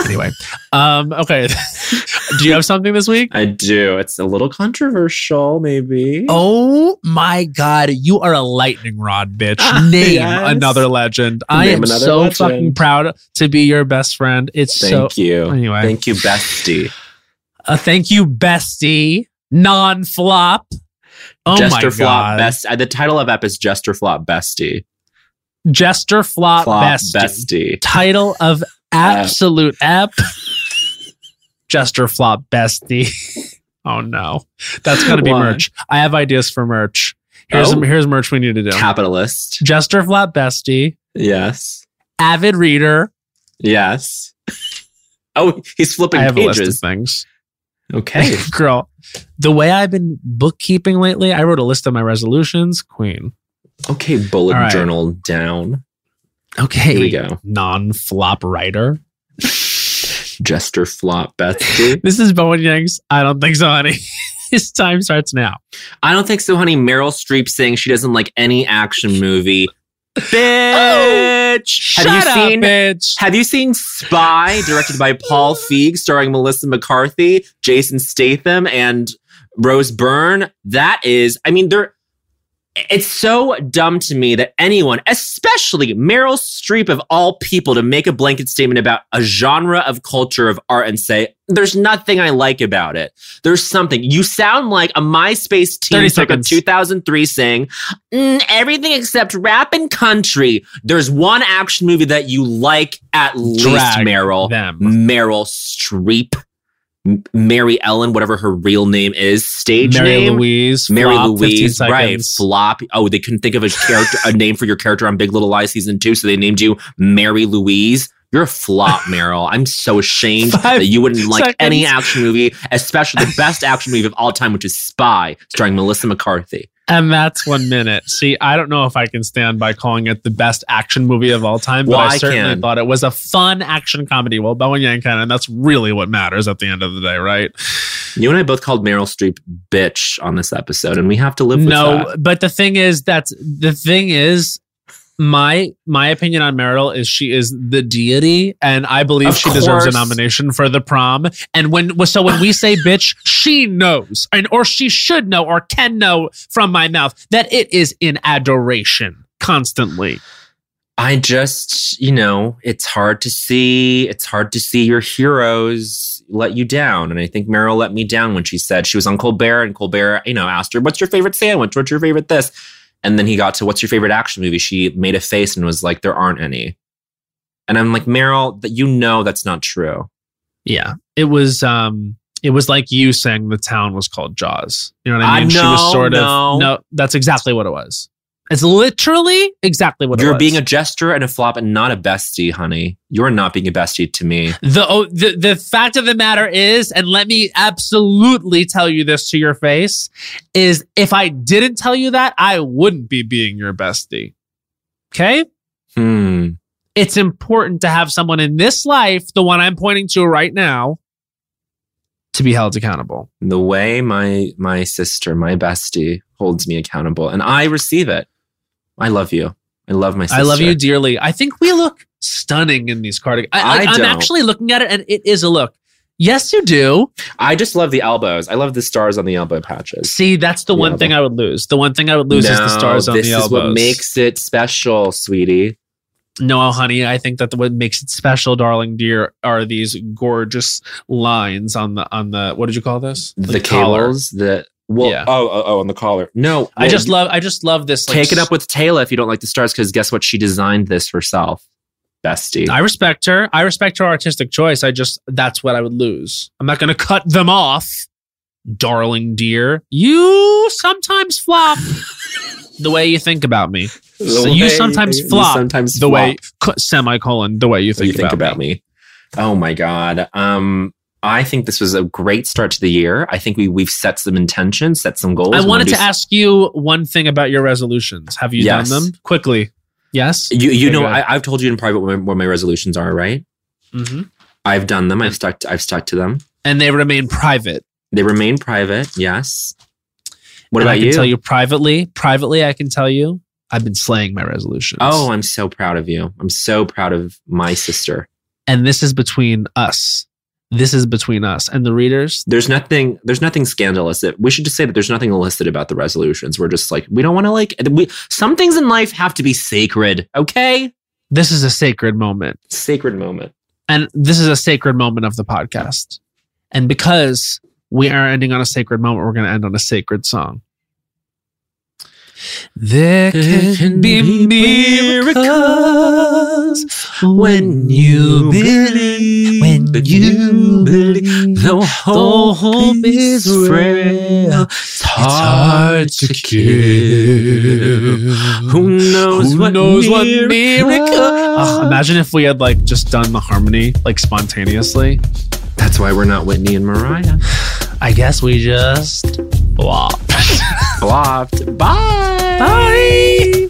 Anyway, um, okay. Do you have something this week? I do. It's a little controversial, maybe. Oh my God, you are a lightning rod, bitch. Name Yes. another legend. I am so legend. fucking proud to be your best friend. It's so. Thank so. you. Anyway. Thank you, bestie. Uh, thank you, bestie. Non flop. Oh Jester my Flop God. Best. uh, The title of ep is Jester Flop Bestie. Jester flop, Flop bestie. Bestie. Title of absolute ep. Jester flop bestie. oh no, that's gonna be Why? merch. I have ideas for merch. Here's Oh. here's merch we need to do. Capitalist. Jester flop bestie. Yes. Avid reader. Yes. Oh, he's flipping I have a list of pages. things. Okay. Girl, the way I've been bookkeeping lately, I wrote a list of my resolutions. Queen. Okay, bullet right. journal down. Okay. Here we go. Non flop writer. Jester Flop Bestie. This is Bowen Yang's. I don't think so, honey. His time starts now. I don't think so, honey. Meryl Streep saying she doesn't like any action movie. Bitch! Shut have you up, seen bitch. Have you seen Spy, directed by Paul Feig, starring Melissa McCarthy, Jason Statham, and Rose Byrne? That is, I mean, they're. It's so dumb to me that anyone, especially Meryl Streep of all people, to make a blanket statement about a genre of culture of art and say, there's nothing I like about it. There's something. You sound like a MySpace 30 teen seconds. 2003 saying, "Mm, everything except rap and country. There's one action movie that you like at least, Meryl. them. Meryl Streep. Mary Ellen, whatever her real name is, stage Mary name. Louise. Mary flop, Louise, right? Flop. Oh, they couldn't think of a character, a name for your character on Big Little Lies season two, so they named you Mary Louise. You're a flop, Meryl. I'm so ashamed Five that you wouldn't like seconds. any action movie, especially the best action movie of all time, which is Spy, starring Melissa McCarthy. And that's one minute. See, I don't know if I can stand by calling it the best action movie of all time, but Well, I I certainly can. thought it was a fun action comedy. Well, Bowen Yang can, and that's really what matters at the end of the day, right? You and I both called Meryl Streep bitch on this episode, and we have to live with no, that. but the thing is that's the thing is my my opinion on Meryl is she is the deity, and I believe Of she deserves a nomination for the prom. And when so when we say bitch, she knows, and or she should know, or can know from my mouth that it is in adoration constantly. I just, you know, it's hard to see. It's hard to see your heroes let you down. And I think Meryl let me down when she said she was on Colbert and Colbert, you know, asked her, What's your favorite sandwich? What's your favorite this? And then he got to What's your favorite action movie? She made a face and was like, There aren't any. And I'm like, Meryl, that you know that's not true. Yeah, it was. um it was like you saying the town was called Jaws. You know what I mean? she was sort no. of no. That's exactly what it was. It's literally exactly what You're was. being a jester and a flop and not a bestie, honey. You're not being a bestie to me. The, oh, the the fact of the matter is, and let me absolutely tell you this to your face, is if I didn't tell you that, I wouldn't be being your bestie. Okay? Hmm. It's important to have someone in this life, the one I'm pointing to right now, to be held accountable. the way my my sister, my bestie, holds me accountable, and I receive it. I love you. I love my sister. I love you dearly. I think we look stunning in these cardigans. I, I don't. actually looking at it, and it is a look. Yes, you do. I just love the elbows. I love the stars on the elbow patches. See, that's the Yeah, one but- thing I would lose. The one thing I would lose is the stars on the elbows. this is what makes it special, sweetie. No, honey, I think that the, what makes it special, darling dear, are these gorgeous lines on the on the what did you call this? The, collar. cables, the well, Yeah. oh, oh, oh, on the collar. No, I just love I just love this. Like, take it up with Taylor if you don't like the stars, because guess what? She designed this herself, bestie. I respect her. I respect her artistic choice. I just that's what I would lose. I'm not going to cut them off, darling dear. You sometimes flop the way you think about me. So you way sometimes you flop sometimes the way flop. co- semicolon the way you think, you think about, about me. me. Oh my god. Um, I think this was a great start to the year. I think we we've set some intentions, set some goals. I wanted to do- ask you one thing about your resolutions. Have you Yes. done them quickly? Yes. You you Okay, know. I, I've told you in private what my, what my resolutions are, right? Mm-hmm. I've done them. I've stuck. To, I've stuck to them. And they remain private. They remain private. Yes. What And about I can you? tell you privately. Privately, I can tell you, I've been slaying my resolutions. Oh, I'm so proud of you. I'm so proud of my sister. And this is between us. This is between us and the readers. There's nothing. There's nothing scandalous. That we should just say that there's nothing illicit about the resolutions. We're just like we don't want to like. We some things in life have to be sacred. Okay, This is a sacred moment. sacred moment. And this is a sacred moment of the podcast. And because we are ending on a sacred moment, we're going to end on a sacred song. There can be miracles when you believe, when you believe, though hope is frail, it's hard to kill. Who knows Who what knows what miracle- miracle? Ah, imagine if we had like just done the harmony like spontaneously. That's why we're not Whitney and Mariah. I guess we just flop. Flopped. Bye. Bye.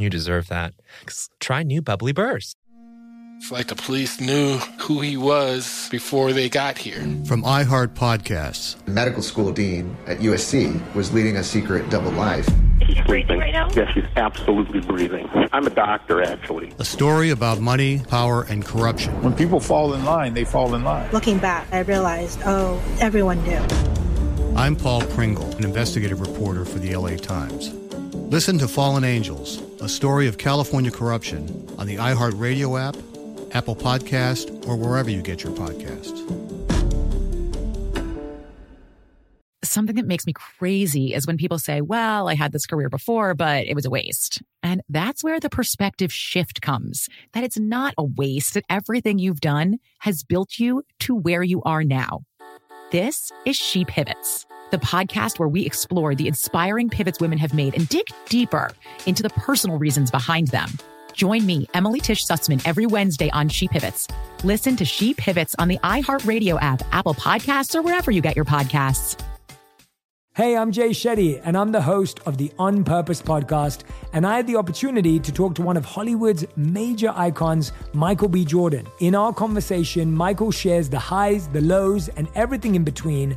You deserve that. Try new Bubbly Burst. It's like the police knew who he was before they got here. From iHeart Podcasts. medical school dean at USC was leading a secret double life. She's breathing right now? Yes, she's absolutely breathing. I'm a doctor, actually. A story about money, power, and corruption. When people fall in line, they fall in line. Looking back, I realized, oh, everyone knew. I'm Paul Pringle, an investigative reporter for the LA Times. Listen to Fallen Angels, a story of California corruption on the iHeartRadio app, Apple Podcast, or wherever you get your podcasts. Something that makes me crazy is when people say, well, I had this career before, but it was a waste. And that's where the perspective shift comes that it's not a waste, that everything you've done has built you to where you are now. This is She Pivots, the podcast where we explore the inspiring pivots women have made and dig deeper into the personal reasons behind them. Join me, Emily Tish Sussman, every Wednesday on She Pivots. Listen to She Pivots on the iHeartRadio app, Apple Podcasts, or wherever you get your podcasts. Hey, I'm Jay Shetty, and I'm the host of the On Purpose podcast. And I had the opportunity to talk to one of Hollywood's major icons, Michael B. Jordan. In our conversation, Michael shares the highs, the lows, and everything in between,